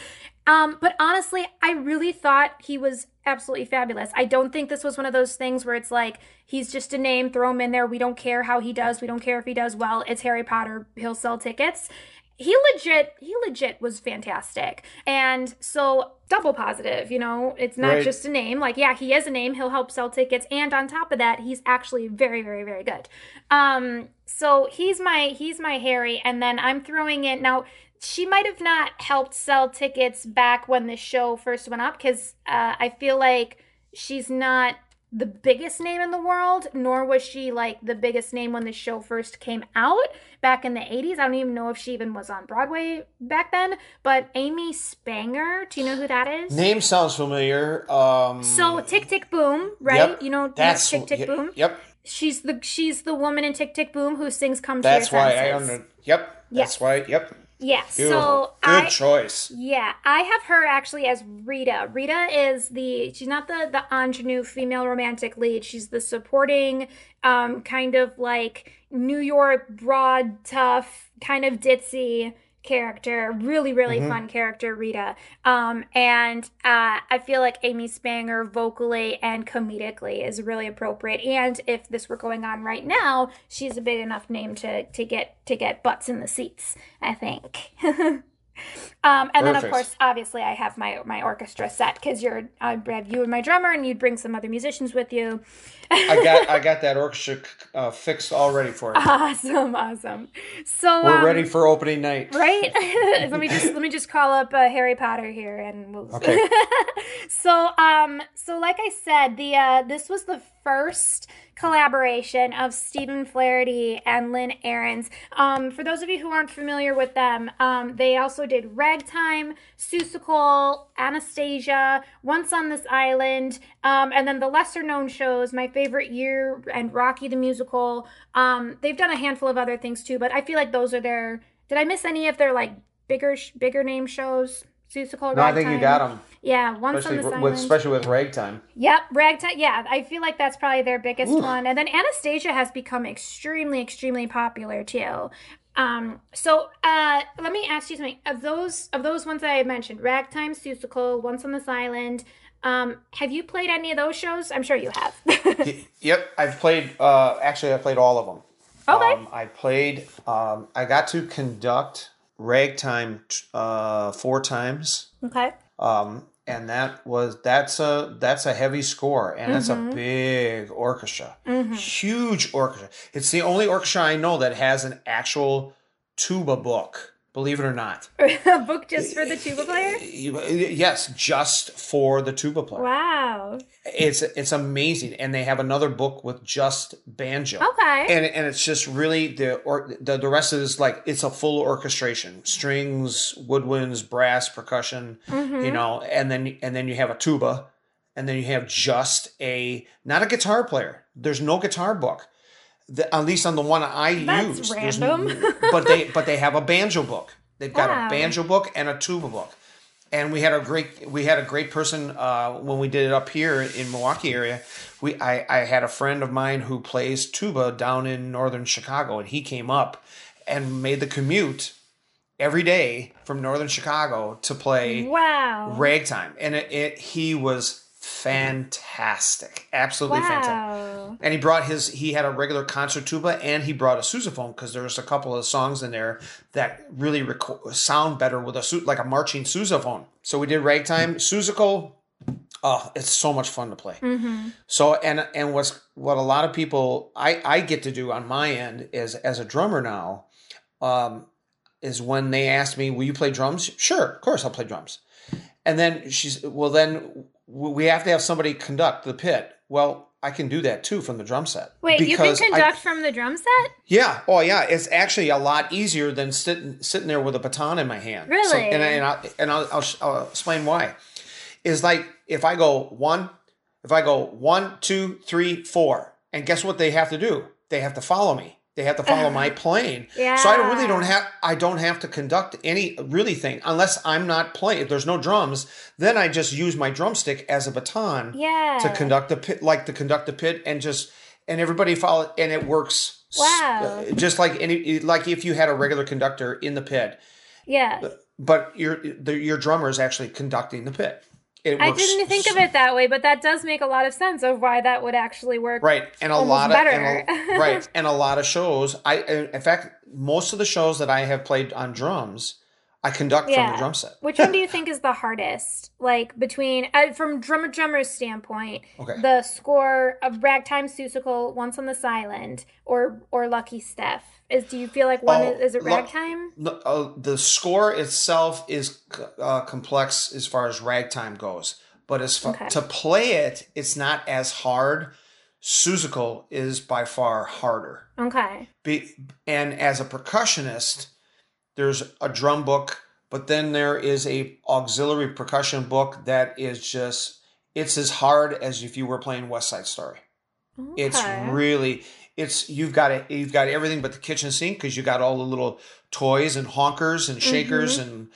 Um but honestly, I really thought he was absolutely fabulous. I don't think this was one of those things where it's like he's just a name, throw him in there. We don't care how he does. We don't care if he does well. It's Harry Potter. He'll sell tickets he legit he legit was fantastic and so double positive you know it's not Right. just a name like yeah he is a name he'll help sell tickets and on top of that he's actually very very very good um so he's my he's my harry and then i'm throwing in now she might have not helped sell tickets back when the show first went up because uh, i feel like she's not the biggest name in the world, nor was she like the biggest name when the show first came out back in the 80s. I don't even know if she even was on Broadway back then. But Amy Spanger, do you know who that is? Name sounds familiar. Um, So Tick Tick Boom, right? Yep. You know that's Tick Tick y- Boom. Yep. She's the she's the woman in Tick Tick Boom who sings "Come That's to Your why Senses." I under. Yep. That's Yes. why. Yep. Yeah. Beautiful. So Good I choice. Yeah, I have her actually as Rita. Rita is the she's not the the ingenue female romantic lead. She's the supporting um kind of like New York broad tough kind of ditzy character really really fun character rita. Um and uh i feel like amy spanger vocally and comedically is really appropriate. And if this were going on right now she's a big enough name to to get to get butts in the seats i think (laughs) Um, and then of course, obviously, I have my my orchestra set because you're I have you and my drummer, and you'd bring some other musicians with you. I got I (laughs) got that orchestra uh, fixed already for you. Awesome, awesome. So We're um, ready for opening night. right? (laughs) (laughs) let me just let me just call up uh, Harry Potter here, and we'll. Okay. so um, so like I said, the uh, this was the first collaboration of Stephen Flaherty and Lynn Ahrens. Um, for those of you who aren't familiar with them, um, they also did Ragtime, Seussical, Anastasia, Once on This Island, um, and then the lesser known shows, My Favorite Year and Rocky the Musical. Um, they've done a handful of other things too, but I feel like those are their. Did I miss any of their like bigger sh- bigger name shows? Seussical, No, I think you got them, Yeah, Once on especially This with, Island. especially with ragtime. Yep, ragtime. Yeah, I feel like that's probably their biggest one. And then Anastasia has become extremely, extremely popular too. Um, so uh, let me ask you something. Of those, of those ones that I mentioned, Ragtime, Seussical, Once on this Island. Um, have you played any of those shows? I'm sure you have. (laughs) Yep, I've played. Uh, actually, I played all of them. Okay. Um, I played. Um, I got to conduct ragtime uh, four times, okay. um, and that was that's a that's a heavy score, and it's Mm-hmm. a big orchestra, huge orchestra. It's the only orchestra I know that has an actual tuba book. Believe it or not. (laughs) a book just for the tuba player? Yes, just for the tuba player. Wow. It's it's amazing, and they have another book with just banjo. Okay. And and it's just really the or the the rest is like it's a full orchestration, strings, woodwinds, brass, percussion, Mm-hmm. you know, and then and then you have a tuba, and then you have just a not a guitar player. There's no guitar book. The, at least on the one I That's use, There's random. (laughs) but they but they have a banjo book. They've got Wow. a banjo book and a tuba book and we had a great we had a great person uh, when we did it up here in Milwaukee area. We I, I had a friend of mine who plays tuba down in northern Chicago, and he came up and made the commute every day from northern Chicago to play Wow. ragtime, and it, it he was fantastic, absolutely fantastic. And he brought his he had a regular concert tuba and he brought a sousaphone because there's a couple of songs in there that really reco- sound better with a su- like a marching sousaphone. So we did ragtime, Seussical. Oh, it's so much fun to play. So and and what's what a lot of people I I get to do on my end is as a drummer now, um, is when they ask me, "Will you play drums?" Sure, of course I'll play drums. And then she's, well, then we have to have somebody conduct the pit. Well, I can do that too from the drum set. Wait, you can Because I- conduct from the drum set? yeah. Oh, yeah. It's actually a lot easier than sitting sitting there with a baton in my hand. So- Really? and I, and, I, and I'll, I'll, I'll explain why. Is like if I go one, if I go one, two, three, four, and guess what they have to do? They have to follow me. They have to follow my (laughs) playing. So I really don't have I don't have to conduct any really thing unless I'm not playing. If there's no drums, then I just use my drumstick as a baton Yeah. to conduct the pit, like to conduct the pit, and just and everybody follow, and it works. Wow. uh, Just like any, like if you had a regular conductor in the pit, Yeah. but your the, your drummer is actually conducting the pit. I didn't think of it that way, but that does make a lot of sense of why that would actually work. Right, and a lot of and a, (laughs) right, and a lot of shows. I in fact, most of the shows that I have played on drums, I conduct from the drum set. Which one do you (laughs) think is the hardest? Like between uh, from drummer drummer's standpoint, Okay. the score of Ragtime Seussical, Once on this Island, or or Lucky Stiff. Is do you feel like one Oh, is, is it Ragtime? The, uh, the score itself is uh, complex as far as ragtime goes, but as far Okay. to play it, it's not as hard. Seussical is by far harder. Okay. Be, and as a percussionist, there's a drum book, but then there is a auxiliary percussion book that is just it's as hard as if you were playing West Side Story. It's really it's you've got it you've got everything but the kitchen sink because you got all the little toys and honkers and shakers Mm-hmm. and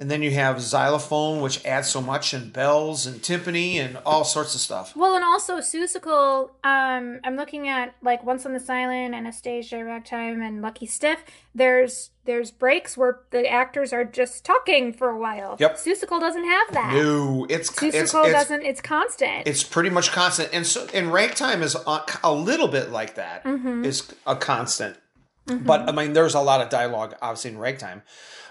and then you have xylophone which adds so much and bells and timpani and all sorts of stuff. Well, and also Seussical, um, I'm looking at like Once on This Island, Anastasia, Ragtime, and Lucky Stiff. There's there's breaks where the actors are just talking for a while. Yep. Seussical doesn't have that. No, it's it's Seussical it's, doesn't. It's constant. it's pretty much constant and so and ragtime is a, a little bit like that. Mm-hmm. a constant. But I mean, there's a lot of dialogue, obviously, in ragtime.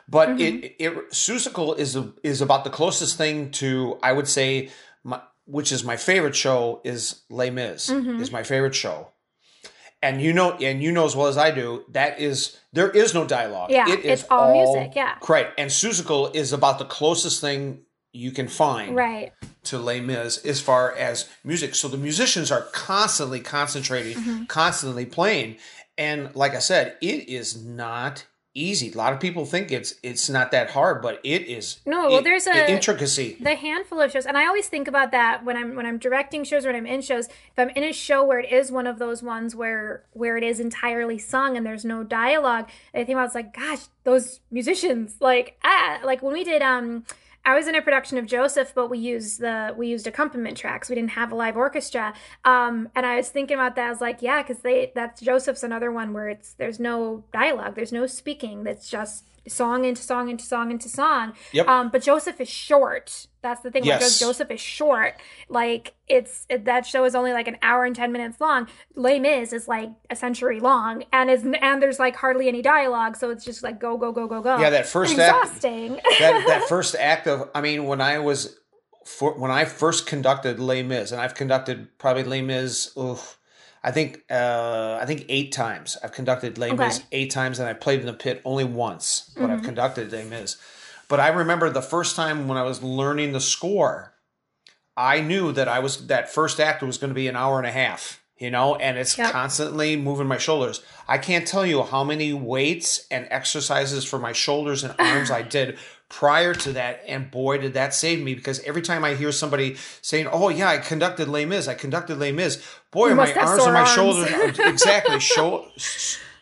But Mm-hmm. it, it Seussical is a, is about the closest thing to I would say, my, which is my favorite show is Les Mis Mm-hmm. is my favorite show. And you know, and you know as well as I do, that is there is no dialogue. Yeah, it is it's all music, yeah. right. And Seussical is about the closest thing you can find right. to Les Mis as far as music. So the musicians are constantly concentrating, Mm-hmm. constantly playing. And like I said, it is not easy. A lot of people think it's it's not that hard, but it is. No, well, it- there's the a- intricacy. the handful of shows and i always think about that when i'm when i'm directing shows or when i'm in shows if i'm in a show where it is one of those ones where where it is entirely sung and there's no dialogue i think about it's like gosh those musicians like ah like when we did um I was in a production of Joseph, but we used the we used accompaniment tracks. We didn't have a live orchestra, um, and I was thinking about that. I was like, yeah, because they that's Joseph's another one where it's there's no dialogue, there's no speaking. That's just song into song into song into song. Yep. Um, but Joseph is short. That's the thing. Yes. Because Joseph is short. Like it's it, that show is only like an hour and ten minutes long. Les Mis is like a century long, and is and there's like hardly any dialogue, so it's just like go go go go go. Yeah, that first act- exhausting. (laughs) that that (laughs) first act of I mean, when I was for when I first conducted Les Mis, and I've conducted probably Les Mis. Oof, I think uh, I think eight times. I've conducted Les Mis Okay. eight times, and I played in the pit only once, but I've conducted Les Mis. But I remember the first time when I was learning the score, I knew that I was that first act was going to be an hour and a half, you know, and it's Yep. constantly moving my shoulders. I can't tell you how many weights and exercises for my shoulders and arms I did prior to that, and boy, did that save me because every time I hear somebody saying, "Oh yeah, I conducted Les Mis, I conducted Les Mis," boy, my arms and my arms. shoulders (laughs) exactly show,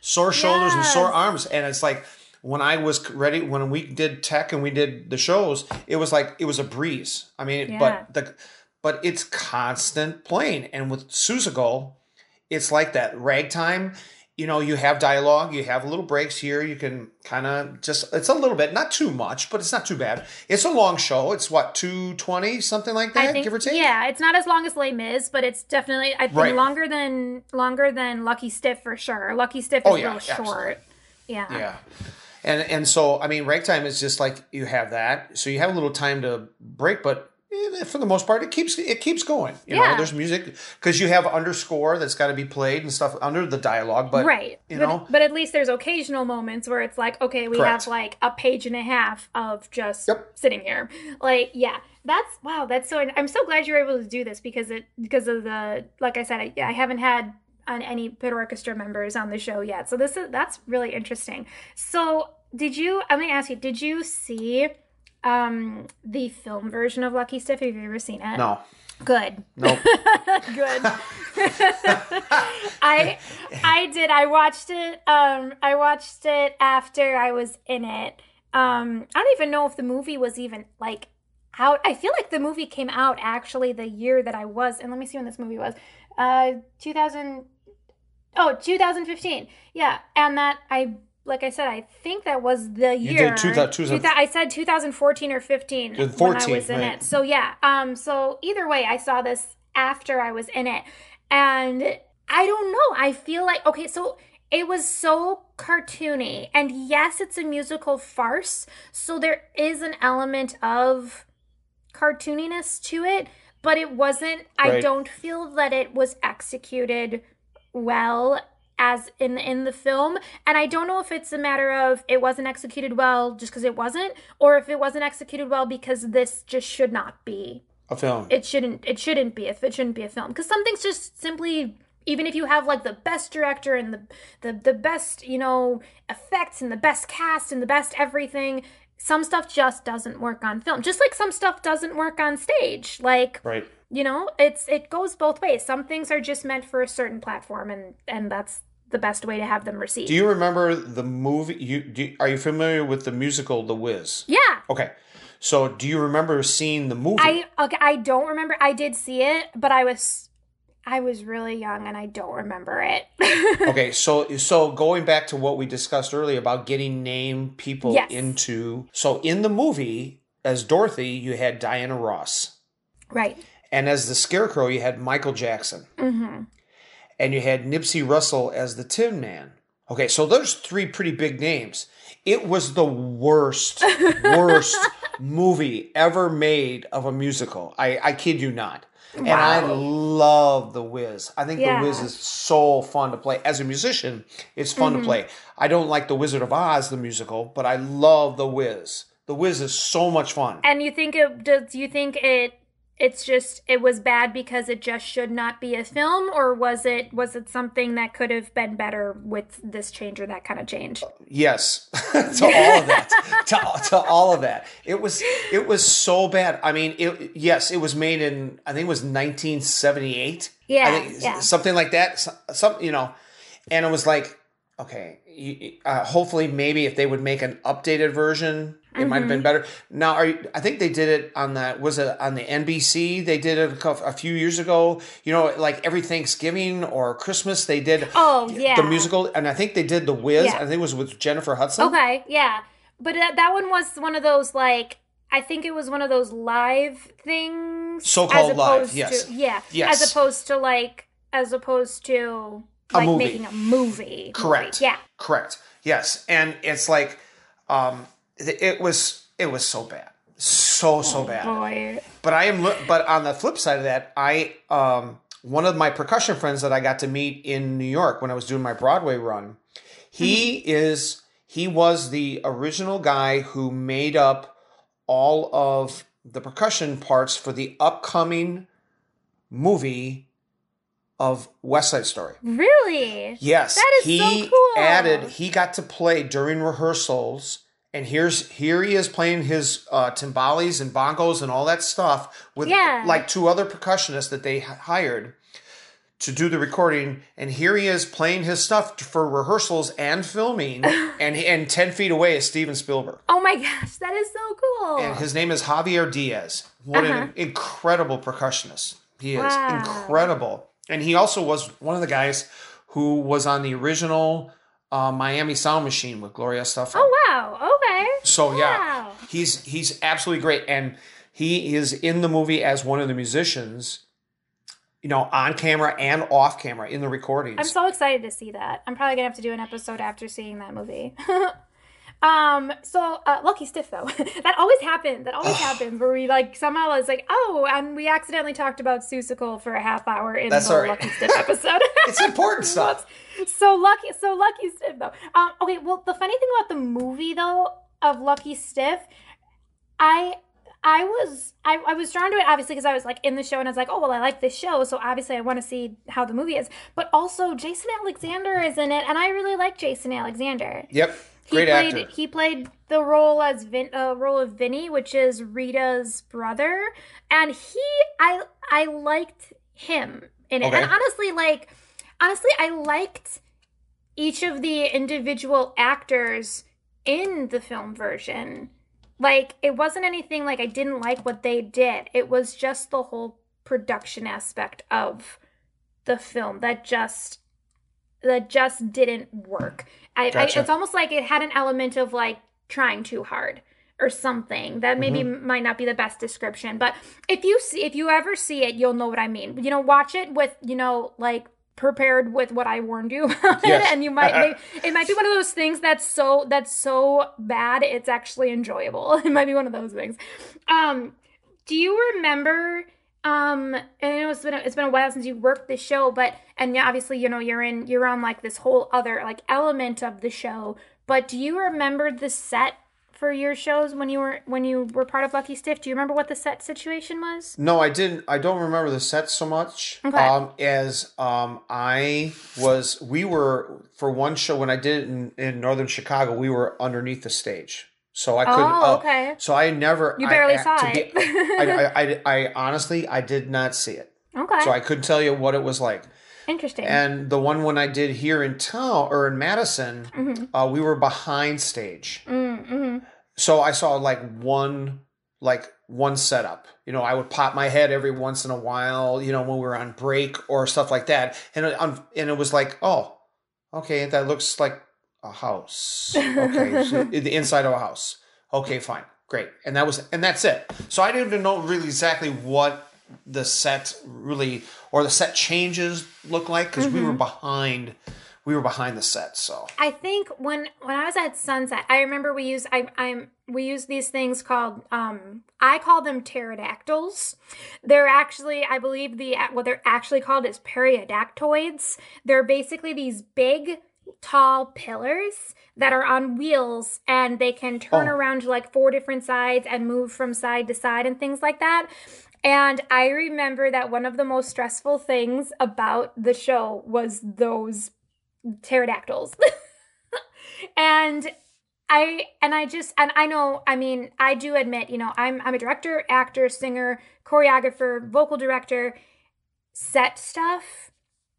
sore shoulders and sore arms, and it's like when I was ready when we did tech and we did the shows, it was like it was a breeze. I mean, Yeah. but the but it's constant playing, and with Seussical, it's like that ragtime. You know, you have dialogue, you have little breaks here. You can kind of just, it's a little bit, not too much, but it's not too bad. It's a long show. It's what, 220, something like that, I think give or take? yeah, it's not as long as Les Mis, but it's definitely I think Right. longer than longer than Lucky Stiff for sure. Lucky Stiff Oh, is yeah, real short. Yeah. Yeah. And and so I mean ragtime is just like you have that. So you have a little time to break, but Eh, for the most part it keeps it keeps going. You know, Yeah. there's music because you have underscore that's got to be played and stuff under the dialogue, but right. you but, know, but at least there's occasional moments where it's like, okay, we Correct. have like a page and a half of just Yep. sitting here. Like, yeah. That's wow, that's so I'm so glad you're able to do this because it because of the like I said, I, I haven't had on any pit orchestra members on the show yet. So this is that's really interesting. So did you let me ask you, did you see um the film version of Lucky Stiff? Have you ever seen it? no. Good. Nope. (laughs) Good. (laughs) I I did. I watched it. Um, I watched it after I was in it. Um, I don't even know if the movie was even like out. I feel like the movie came out actually the year that I was. And let me see when this movie was. Uh, 2000. Oh, 2015. Yeah, and that I. Like I said, I think that was the You year. did two two Two thou- I said 2014 or 15 Good, when I was in right. it. So yeah. Um. So either way, I saw this after I was in it, and I don't know. I feel like okay. So it was so cartoony, and yes, it's a musical farce. So there is an element of cartooniness to it, but it wasn't. I don't feel that it was executed well as in in the film. And i don't know if it's a matter of it wasn't executed well just because it wasn't or if it wasn't executed well because this just should not be A film. it shouldn't it shouldn't be if it shouldn't be a film. Because some things just simply even if you have like the best director and the, the the best you know effects and the best cast and the best everything some stuff just doesn't work on film. Just like some stuff doesn't work on stage. Like right. you know it's it goes both ways. Some things are just meant for a certain platform and and that's the best way to have them received Do you remember the movie you do, are you familiar with the musical The Wiz? yeah Okay. So do you remember seeing the movie? i okay i don't remember i did see it but i was i was really young and i don't remember it (laughs) okay, so so going back to what we discussed earlier about getting name people Yes. into so in the movie as Dorothy you had Diana Ross right and as the Scarecrow you had Michael Jackson mm-hmm and you had Nipsey Russell as the Tin Man. Okay, so those three pretty big names. It was the worst, (laughs) worst movie ever made of a musical. I, I kid you not. And I love The Wiz. I think Yeah. The Wiz is so fun to play. As a musician, it's fun Mm-hmm. to play. I don't like The Wizard of Oz, the musical, but I love The Wiz. The Wiz is so much fun. and you think it does you think it it's just it was bad because it just should not be a film or was it was it something that could have been better with this change or that kind of change Yes, (laughs) to all of that, to, to all of that. It was it was so bad. I mean, it yes, it was made in I think it was 1978. Yeah, think yeah. something like that. So- Some you know, and it was like okay. you- Uh, hopefully, maybe if they would make an updated version, it might Mm-hmm. have been better. Now, are you, I think they did it on the was it on the NBC? They did it a, a few years ago. You know, like every Thanksgiving or Christmas, they did Oh, yeah. the musical, and I think they did the Wiz. Yeah. I think it was with Jennifer Hudson. okay yeah but that, that one was one of those like i think it was one of those live things So-called live, yes. to, yeah Yes. as opposed to like as opposed to like movie. making a movie Correct. yeah Correct. Yes, and it's like, um, it was it was so bad, so so bad. Boy. But I am. But on the flip side of that, I um one of my percussion friends that I got to meet in New York when I was doing my Broadway run. He is he was the original guy who made up all of the percussion parts for the upcoming movie of West Side Story. Really? Yes, That is he so cool. added. He got to play during rehearsals, and here's here he is playing his uh, timbales and bongos and all that stuff with Yeah. like two other percussionists that they hired to do the recording. And here he is playing his stuff for rehearsals and filming, (laughs) and and ten feet away is Steven Spielberg, Oh my gosh, that is so cool. and his name is Javier Diaz. What Uh-huh. an incredible percussionist he is! Wow. Incredible, and he also was one of the guys who was on the original uh, Miami Sound Machine with Gloria Estefan. oh wow. Okay. So yeah, he's he's absolutely great, and he is in the movie as one of the musicians. You know, on camera and off camera in the recordings. I'm so excited to see that. I'm probably gonna have to do an episode after seeing that movie. (laughs) um, so uh, lucky stiff though. (laughs) that always happened. That always (sighs) happened where we like somehow it's like, oh, and we accidentally talked about Seussical for a half hour in That's the right. lucky stiff (laughs) episode. it's important (laughs) stuff. so lucky so lucky stiff though um okay well the funny thing about the movie though of lucky stiff i i was i, I was drawn to it obviously because i was like in the show and i was like oh well i like this show so obviously i want to see how the movie is but also jason alexander is in it and i really like jason alexander Yep, he great played actor. he played the role as Vin, uh, role of Vinny, which is Rita's brother, and he I I liked him in it. Okay. And honestly, like honestly, I liked each of the individual actors in the film version. Like it wasn't anything like I didn't like what they did. It was just the whole production aspect of the film that just that just didn't work. I, Gotcha. I it's almost like it had an element of like trying too hard or something that maybe Mm-hmm. might not be the best description but if you see if you ever see it you'll know what i mean you know watch it with you know like prepared with what i warned you (laughs) about Yes. it and you might (laughs) may, it might be one of those things that's so that's so bad it's actually enjoyable (laughs) it might be one of those things um do you remember um and I know it's been a, it's been a while since you worked the show but and yeah, obviously you know you're in you're on like this whole other like element of the show but do you remember the set for your shows when you were when you were part of Lucky Stiff do you remember what the set situation was No, I didn't. I don't remember the set so much. Okay. Um, as um, I was, we were for one show when I did it in, in northern Chicago. We were underneath the stage, so I couldn't. Oh, okay. So I never. You barely I- saw to be- it. I, (laughs) I, I, honestly, I did not see it, okay so I couldn't tell you what it was like. interesting And the one when I did here in town or in Madison, Mm-hmm. uh, we were behind stage. mm-hmm. So I saw like one like one setup. You know, I would pop my head every once in a while, you know, when we were on break or stuff like that. And it, um, and it was like, oh, okay, that looks like a house. Okay, so (laughs) the inside of a house. Okay, fine, great. And that was and that's it. So I didn't even know really exactly what the set really or the set changes look like because we were behind we were behind the set. So I think when when I was at Sunset, I remember we used I I'm we use these things called um I call them pterodactyls. They're actually I believe the what they're actually called is periodactoids. They're basically these big tall pillars that are on wheels and they can turn Oh. around to like four different sides and move from side to side and things like that. And I remember that one of the most stressful things about the show was those pterodactyls. (laughs) and I and I just and I know I mean I do admit you know I'm I'm a director, actor, singer, choreographer, vocal director, set stuff.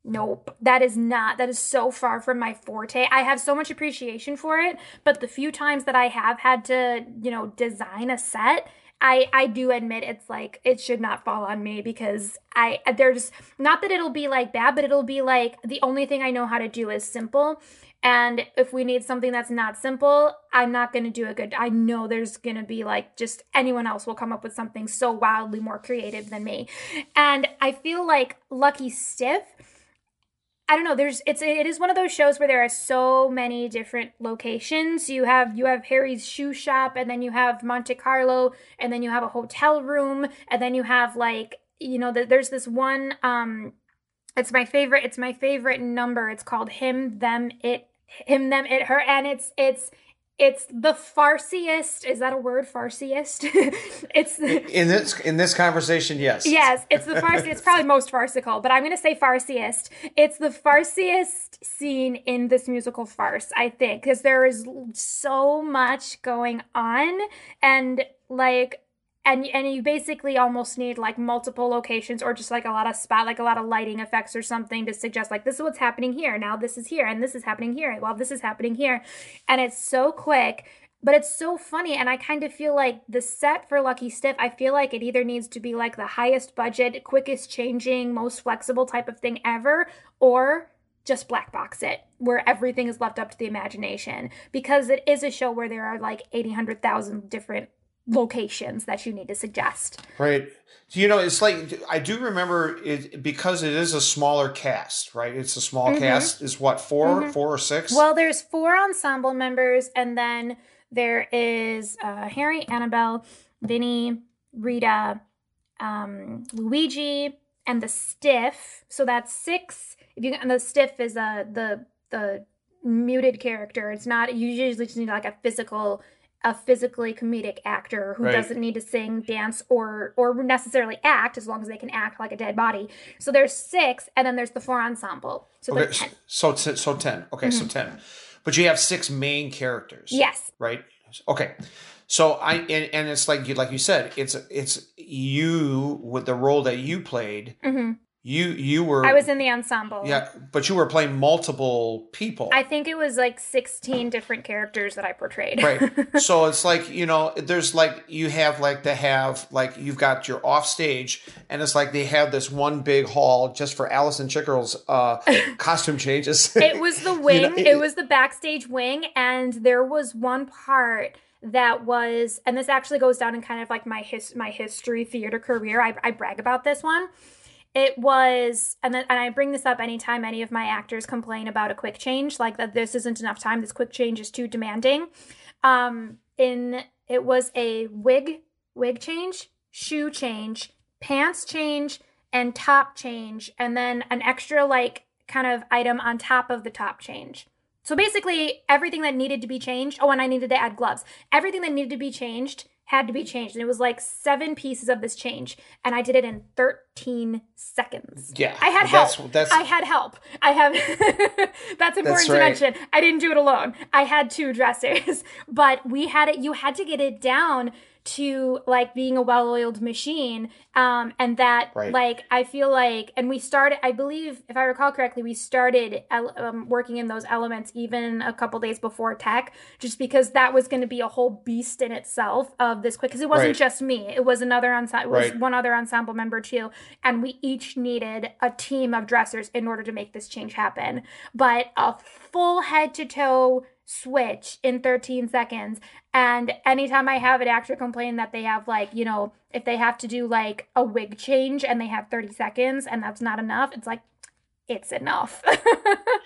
Nope, that is not that is so far from my forte. I have so much appreciation for it, but the few times that I have had to, you know, design a set, I I do admit it's like it should not fall on me because I there's not that it'll be like bad, but it'll be like the only thing I know how to do is simple. And if we need something that's not simple, I'm not going to do a good. I know there's going to be like just anyone else will come up with something so wildly more creative than me. And I feel like Lucky Stiff I don't know. There's it's it is one of those shows where there are so many different locations. You have you have Harry's shoe shop, and then you have Monte Carlo, and then you have a hotel room, and then you have like you know the, there's this one. Um, it's my favorite. It's my favorite number. It's called him them it him them it her, and it's it's it's the farciest. Is that a word? Farciest. (laughs) it's the, in this in this conversation, yes. Yes, it's the farciest. It's probably (laughs) most farcical, but I'm going to say farciest. It's the farciest scene in this musical farce, I think, because there is so much going on, and like and and you basically almost need like multiple locations or just like a lot of spot like a lot of lighting effects or something to suggest like this is what's happening here now this is here and this is happening here while this is happening here. And it's so quick but it's so funny and i kind of feel like the set for lucky stiff i feel like it either needs to be like the highest budget quickest changing most flexible type of thing ever or just black box it where everything is left up to the imagination. Because it is a show where there are like 80 100,000 different locations that you need to suggest. Right. You know, it's like I do remember it because it is a smaller cast, right? It's a small mm-hmm. cast. Is what 4 mm-hmm. four or six? Well, there's four ensemble members, and then there is uh, Harry, Annabelle, Vinny, Rita, um, Luigi, and the Stiff. So that's six. If you and the Stiff is a the the muted character. It's not you usually just need like a physical a physically comedic actor who right. doesn't need to sing, dance, or or necessarily act as long as they can act like a dead body. So there's six, and then there's the four ensemble. So okay, ten. So so ten. Okay, mm-hmm. so ten. But you have six main characters. Yes. Right. Okay. So I and, and it's like you like you said, it's it's you with the role that you played. Mm-hmm you you were I was in the ensemble. Yeah, but you were playing multiple people. I think it was like 16 different characters that I portrayed. right. (laughs) So it's like, you know, there's like you have like to have like you've got your off stage and it's like they have this one big hall just for Allison Chicorel's uh (laughs) costume changes. it was the (laughs) wing. you know, it, it was the backstage wing and there was one part that was and this actually goes down in kind of like my his my history theater career. I, I brag about this one it was and then and I bring this up anytime any of my actors complain about a quick change like that this isn't enough time this quick change is too demanding. Um in it was a wig wig change shoe change pants change and top change and then an extra like kind of item on top of the top change. So basically everything that needed to be changed oh and I needed to add gloves. Everything that needed to be changed had to be changed. And it was like seven pieces of this change. And I did it in 13 seconds. Yeah. I had help. That's, that's, I had help. I have, (laughs) that's important that's to mention. I didn't do it alone. I had two dressers, (laughs) but we had it, you had to get it down to like being a well-oiled machine um and that right. like i feel like and we started i believe if i recall correctly we started um, working in those elements even a couple days before tech just because that was going to be a whole beast in itself of this quick because it wasn't right. just me it was another ensemble it was one other ensemble member too and we each needed a team of dressers in order to make this change happen but a full head to toe switch in 13 seconds. And anytime I have an actor complain that they have, like, you know, if they have to do like a wig change and they have 30 seconds and that's not enough, it's like, it's enough.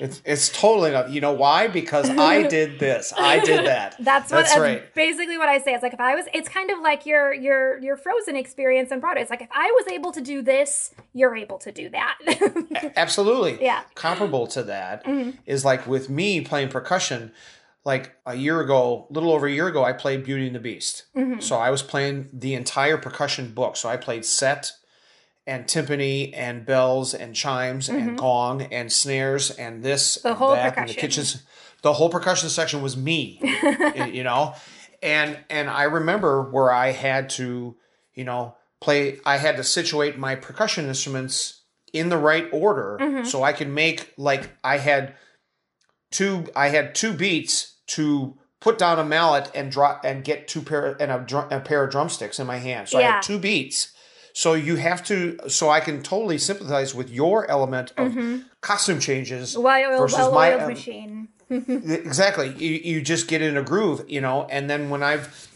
it's it's totally enough. You know why? Because I (laughs) did this. I did that. That's what that's right. basically what I say. It's like if I was it's kind of like your your your frozen experience in Broadway. It's like if I was able to do this, you're able to do that. Absolutely. (laughs) Yeah. Comparable to that mm-hmm. is like with me playing percussion, like a year ago, a little over a year ago, I played Beauty and the Beast. Mm-hmm. So I was playing the entire percussion book. So I played set, and timpani and bells and chimes mm-hmm. and gong and snares and this the whole that percussion. the kitchens the whole percussion section was me (laughs) you know and and i remember where i had to you know play i had to situate my percussion instruments in the right order mm-hmm. so i could make like i had two i had two beats to put down a mallet and drop and get two pair and a, drum, a pair of drumsticks in my hand so yeah. i had two beats so you have to. So I can totally sympathize with your element of mm-hmm. costume changes well, versus well, my um, machine. exactly. You you just get in a groove, you know. And then when I've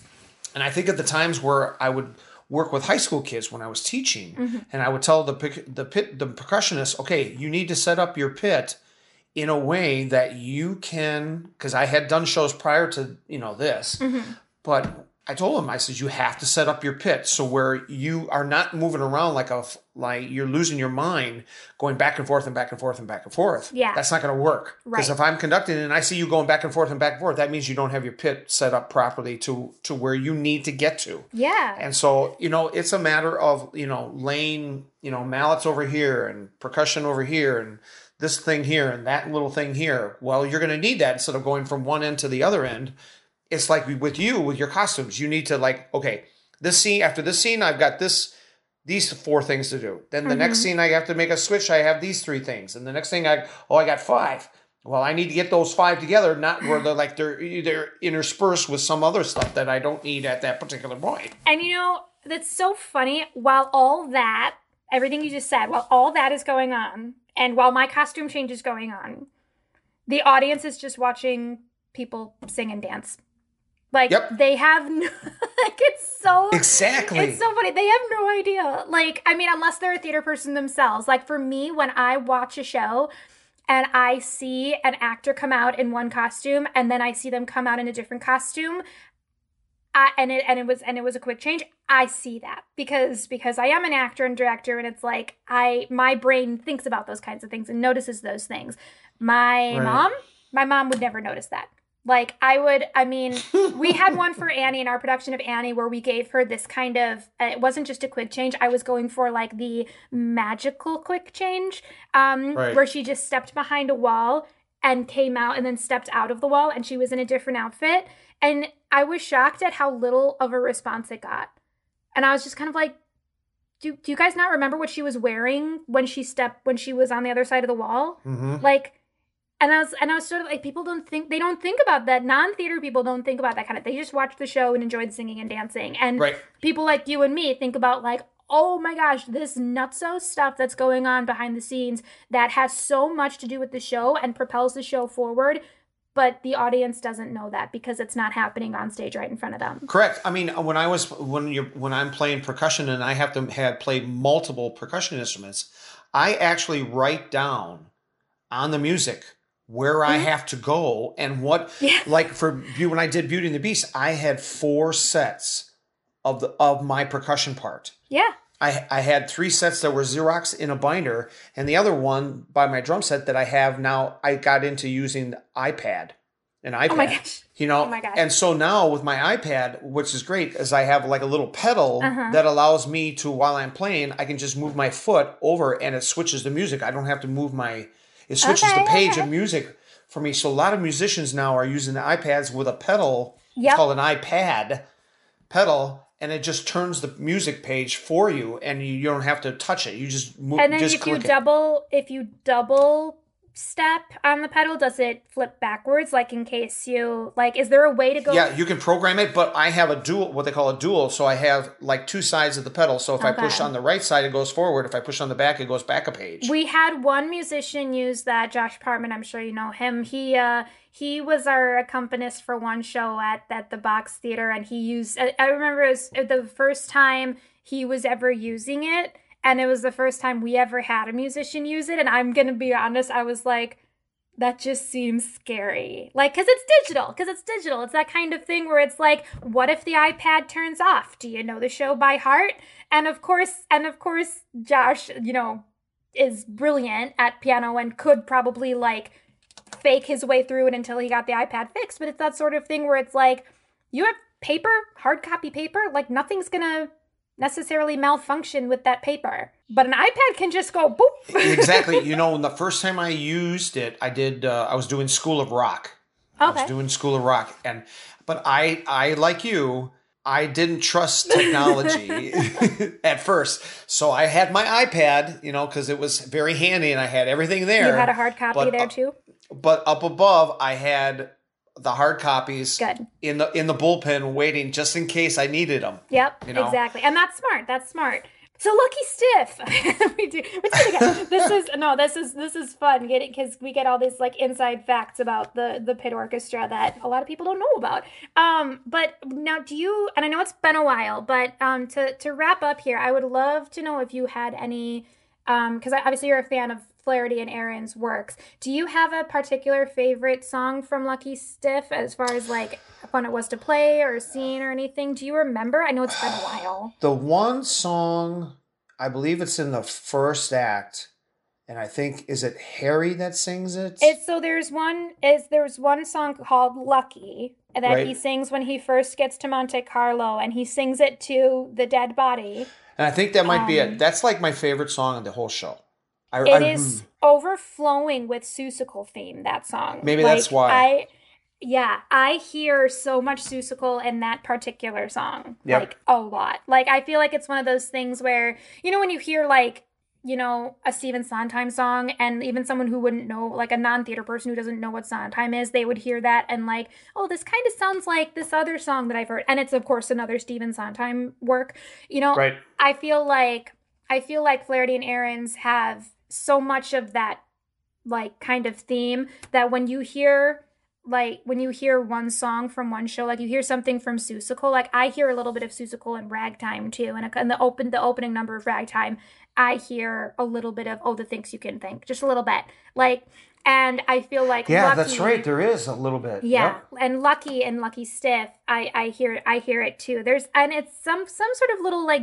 and I think at the times where I would work with high school kids when I was teaching, Mm-hmm. and I would tell the the pit the percussionist, okay, you need to set up your pit in a way that you can because I had done shows prior to you know this, Mm-hmm. but I told him I said you have to set up your pit so where you are not moving around like a like you're losing your mind going back and forth and back and forth and back and forth. Yeah. that's not going to work because Right. if I'm conducting and I see you going back and forth and back and forth, that means you don't have your pit set up properly to to where you need to get to. Yeah. And so, you know, it's a matter of, you know, laying, you know, mallets over here and percussion over here and this thing here and that little thing here. Well, you're going to need that instead of going from one end to the other end. It's like with you, with your costumes, you need to like, okay, this scene, after this scene, I've got this, these four things to do. Then the next mm-hmm. scene, I have to make a switch. I have these three things. And the next thing, I, oh, I got five. Well, I need to get those five together, not where they're like they're they're interspersed with some other stuff that I don't need at that particular point. And you know, that's so funny. While all that, everything you just said, while all that is going on, and while my costume change is going on, the audience is just watching people sing and dance. Like Yep. they have (laughs) no, like it's so Exactly. It's so funny. They have no idea. Like, I mean, unless they're a theater person themselves. Like for me, when I watch a show and I see an actor come out in one costume and then I see them come out in a different costume, I, and it and it was and it was a quick change. I see that because because I am an actor and director, and it's like I my brain thinks about those kinds of things and notices those things. My Right. mom, my mom would never notice that. Like I would, I mean, (laughs) we had one for Annie in our production of Annie where we gave her this kind of. Uh, it wasn't just a quick change. I was going for like the magical quick change, um, Right. where she just stepped behind a wall and came out and then stepped out of the wall and she was in a different outfit. And I was shocked at how little of a response it got. And I was just kind of like, do, do you guys not remember what she was wearing when she stepped when she was on the other side of the wall? Mhm. Like and I was and I was sort of like people don't think they don't think about that. Non theater people don't think about that kind of they just watch the show and enjoy the singing and dancing. And Right. people like you and me think about like, oh my gosh, this nutso stuff that's going on behind the scenes that has so much to do with the show and propels the show forward. But the audience doesn't know that because it's not happening on stage right in front of them. Correct. I mean, when I was when you when I'm playing percussion and I have to had played multiple percussion instruments, I actually write down on the music where I have to go and what Yeah. like for when I did Beauty and the Beast, I had four sets of the of my percussion part. Yeah. I, I had three sets that were Xerox in a binder, and the other one by my drum set that I have now. I got into using the iPad, an iPad. Oh my gosh. You know, Oh my gosh. and so now with my iPad, which is great, is I have like a little pedal Uh-huh. that allows me to, while I'm playing, I can just move my foot over and it switches the music. I don't have to move my, it switches Okay, the page okay. of music for me. So a lot of musicians now are using the iPads with a pedal. Yep. It's called an iPad pedal. And it just turns the music page for you, and you, you don't have to touch it. You just move. And then just if you it. double if you double step on the pedal, does it flip backwards? Like in case you like is there a way to go Yeah, you can program it, but I have a dual, what they call a dual. So I have like two sides of the pedal. So if I push on the right side, it goes forward. If I push on the back, it goes back a page. We had one musician use that, Josh Partman. I'm sure you know him. He uh he was our accompanist for one show at at the Box Theater, and he used. I, I remember it was the first time he was ever using it, and it was the first time we ever had a musician use it. And I'm gonna be honest, I was like. That just seems scary. Like, because it's digital. Because it's digital. It's that kind of thing where it's like, what if the iPad turns off? Do you know the show by heart? And of course, and of course, Josh, you know, is brilliant at piano and could probably like fake his way through it until he got the iPad fixed. But it's that sort of thing where it's like, you have paper, hard copy paper, like nothing's gonna necessarily malfunction with that paper. But an iPad can just go boop. (laughs) exactly. You know, the first time I used it, I did. Uh, I was doing School of Rock. Okay. I was doing School of Rock, and but I, I like you, I didn't trust (laughs) technology (laughs) at first. So I had my iPad, you know, because it was very handy, and I had everything there. You had a hard copy But, there too? but up above I had the hard copies Good. in the in the bullpen waiting just in case I needed them. Yep, you know. exactly. And that's smart. That's smart. So lucky stiff. (laughs) we do. This is no. This is this is fun. Get it because we get all these like inside facts about the the pit orchestra that a lot of people don't know about. Um, but now do you? And I know it's been a while, but um, to to wrap up here, I would love to know if you had any. Um, because obviously you're a fan of Flaherty and Ahrens' works. Do you have a particular favorite song from Lucky Stiff as far as like fun it was to play or scene or anything? Do you remember? I know it's been a while. The one song, I believe it's in the first act, and I think is it Harry that sings it? It's so there's one is there's one song called Lucky that Right. he sings when he first gets to Monte Carlo and he sings it to the dead body. and I think that might be um, it. That's like my favorite song of the whole show. I, It I- is hmm. overflowing with Seussical theme, that song. Maybe that's why. I yeah, I hear so much Seussical in that particular song. Yep. Like a lot. Like I feel like it's one of those things where, you know, when you hear like you know, a Stephen Sondheim song, and even someone who wouldn't know, like a non theater person who doesn't know what Sondheim is, they would hear that and, like, oh, this kind of sounds like this other song that I've heard. And it's, of course, another Stephen Sondheim work. You know, right. I feel like I feel like Flaherty and Ahrens have so much of that like kind of theme that when you hear like when you hear one song from one show, like you hear something from Seussical, like I hear a little bit of Seussical and Ragtime too, and in the open the opening number of Ragtime, I hear a little bit of Oh the Thinks You Can Think, just a little bit, like, and I feel like Yeah, Lucky- that's right. There is a little bit. yeah, Yep. and Lucky and Lucky Stiff, I I hear I hear it too. There's and it's some some sort of little like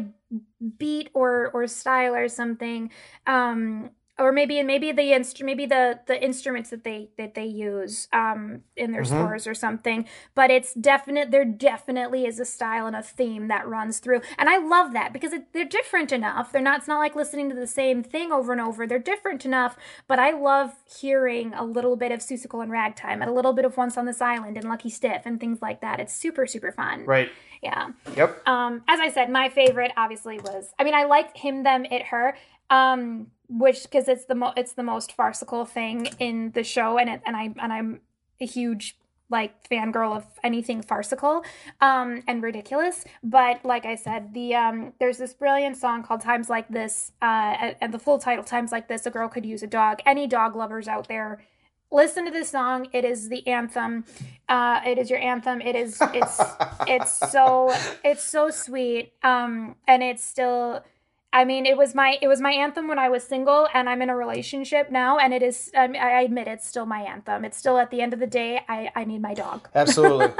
beat or or style or something, um, or maybe maybe the instru- maybe the the instruments that they that they use um in their Mhm. scores or something. But it's definite. There definitely is a style and a theme that runs through, and I love that because it, they're different enough. They're not. It's not like listening to the same thing over and over. They're different enough but I love hearing a little bit of Seussical and Ragtime and a little bit of Once on This Island and Lucky Stiff and things like that. It's super, super fun. Right. Yeah. Yep. Um, as I said, my favorite obviously was I mean, I liked him, them, it, her. Um, which because it's the mo- it's the most farcical thing in the show, and it and I and I'm a huge like fangirl of anything farcical um and ridiculous. But like i said the um there's this brilliant song called times like this uh and- the full title times like this a girl could use a dog. Any dog lovers out there listen to this song. It is the anthem. Uh it is your anthem. It is it's it's so it's so sweet. Um and it's still I mean, it was my it was my anthem when I was single, and I'm in a relationship now, and it is. Um, I admit it's still my anthem. It's still at the end of the day, I I need my dog. (laughs) Absolutely.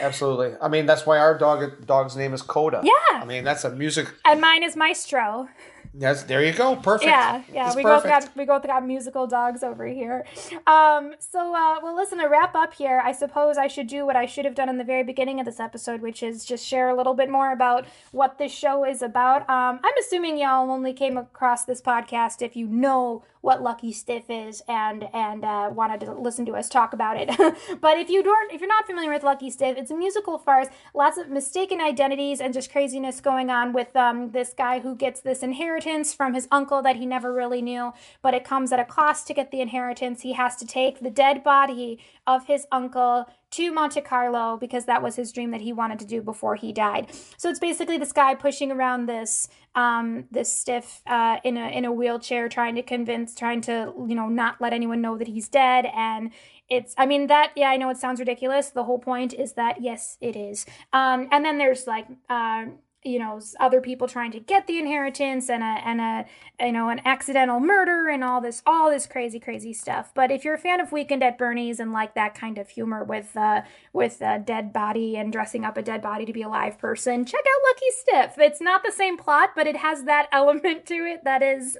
Absolutely. I mean, that's why our dog dog's name is Coda. Yeah. I mean, that's a music. And mine is Maestro. That's there you go. Perfect. Yeah, yeah. It's we both perfect. got we both got musical dogs over here. Um, so uh, well, listen. To wrap up here, I suppose I should do what I should have done in the very beginning of this episode, which is just share a little bit more about what this show is about. Um, I'm assuming y'all only came across this podcast if you know what Lucky Stiff is and and uh, wanted to listen to us talk about it. (laughs) but if you don't, if you're not familiar with Lucky Stiff, it's a musical farce. Lots of mistaken identities and just craziness going on with um, this guy who gets this inheritance from his uncle that he never really knew, but it comes at a cost to get the inheritance. He has to take the dead body of his uncle to Monte Carlo because that was his dream that he wanted to do before he died. So it's basically this guy pushing around this um, this stiff uh, in a in a wheelchair, trying to convince, trying to you know not let anyone know that he's dead, and it's I mean that yeah I know it sounds ridiculous. The whole point is that yes it is. Um, and then there's like. Uh, you know other people trying to get the inheritance and a and a you know an accidental murder and all this all this crazy crazy stuff but if you're a fan of weekend at bernie's and like that kind of humor with uh with a dead body and dressing up a dead body to be a live person check out lucky stiff it's not the same plot but it has that (laughs) element to it that is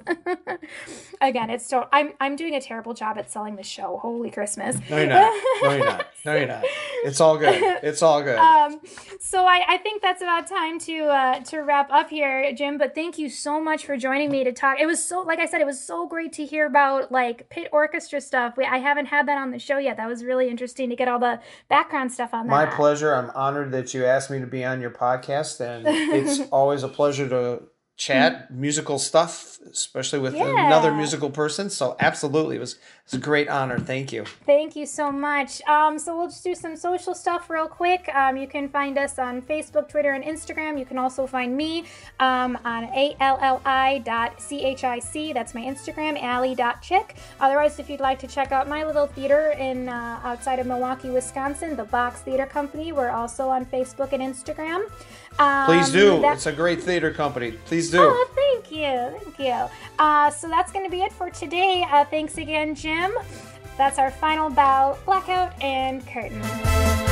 (laughs) again it's so i'm i'm doing a terrible job at selling the show holy christmas No, you're not. No, you're not. No, you're not. It's all good. (laughs) It's all good. um, so I, I think that's about time to uh, to wrap up here, Jim. But thank you so much for joining me to talk. It was so, like I said, it was so great to hear about like pit orchestra stuff. We, I haven't had that on the show yet. That was really interesting to get all the background stuff on that. My pleasure. I'm honored that you asked me to be on your podcast, and it's (laughs) always a pleasure to chat musical stuff, especially with Yeah. another musical person. So absolutely, it was it's a great honor. Thank you. Thank you so much. Um, so we'll just do some social stuff real quick. Um, you can find us on Facebook, Twitter, and Instagram. You can also find me um, on alli.chic. That's my Instagram,ally.chick. Otherwise, if you'd like to check out my little theater in uh, outside of Milwaukee, Wisconsin, the Box Theater Company, we're also on Facebook and Instagram. Um, Please do. that- It's a great theater company. Please do. Oh, thank you. Thank you. Uh, so that's going to be it for today. Uh, thanks again, Jim. That's our final bow, blackout, and curtain.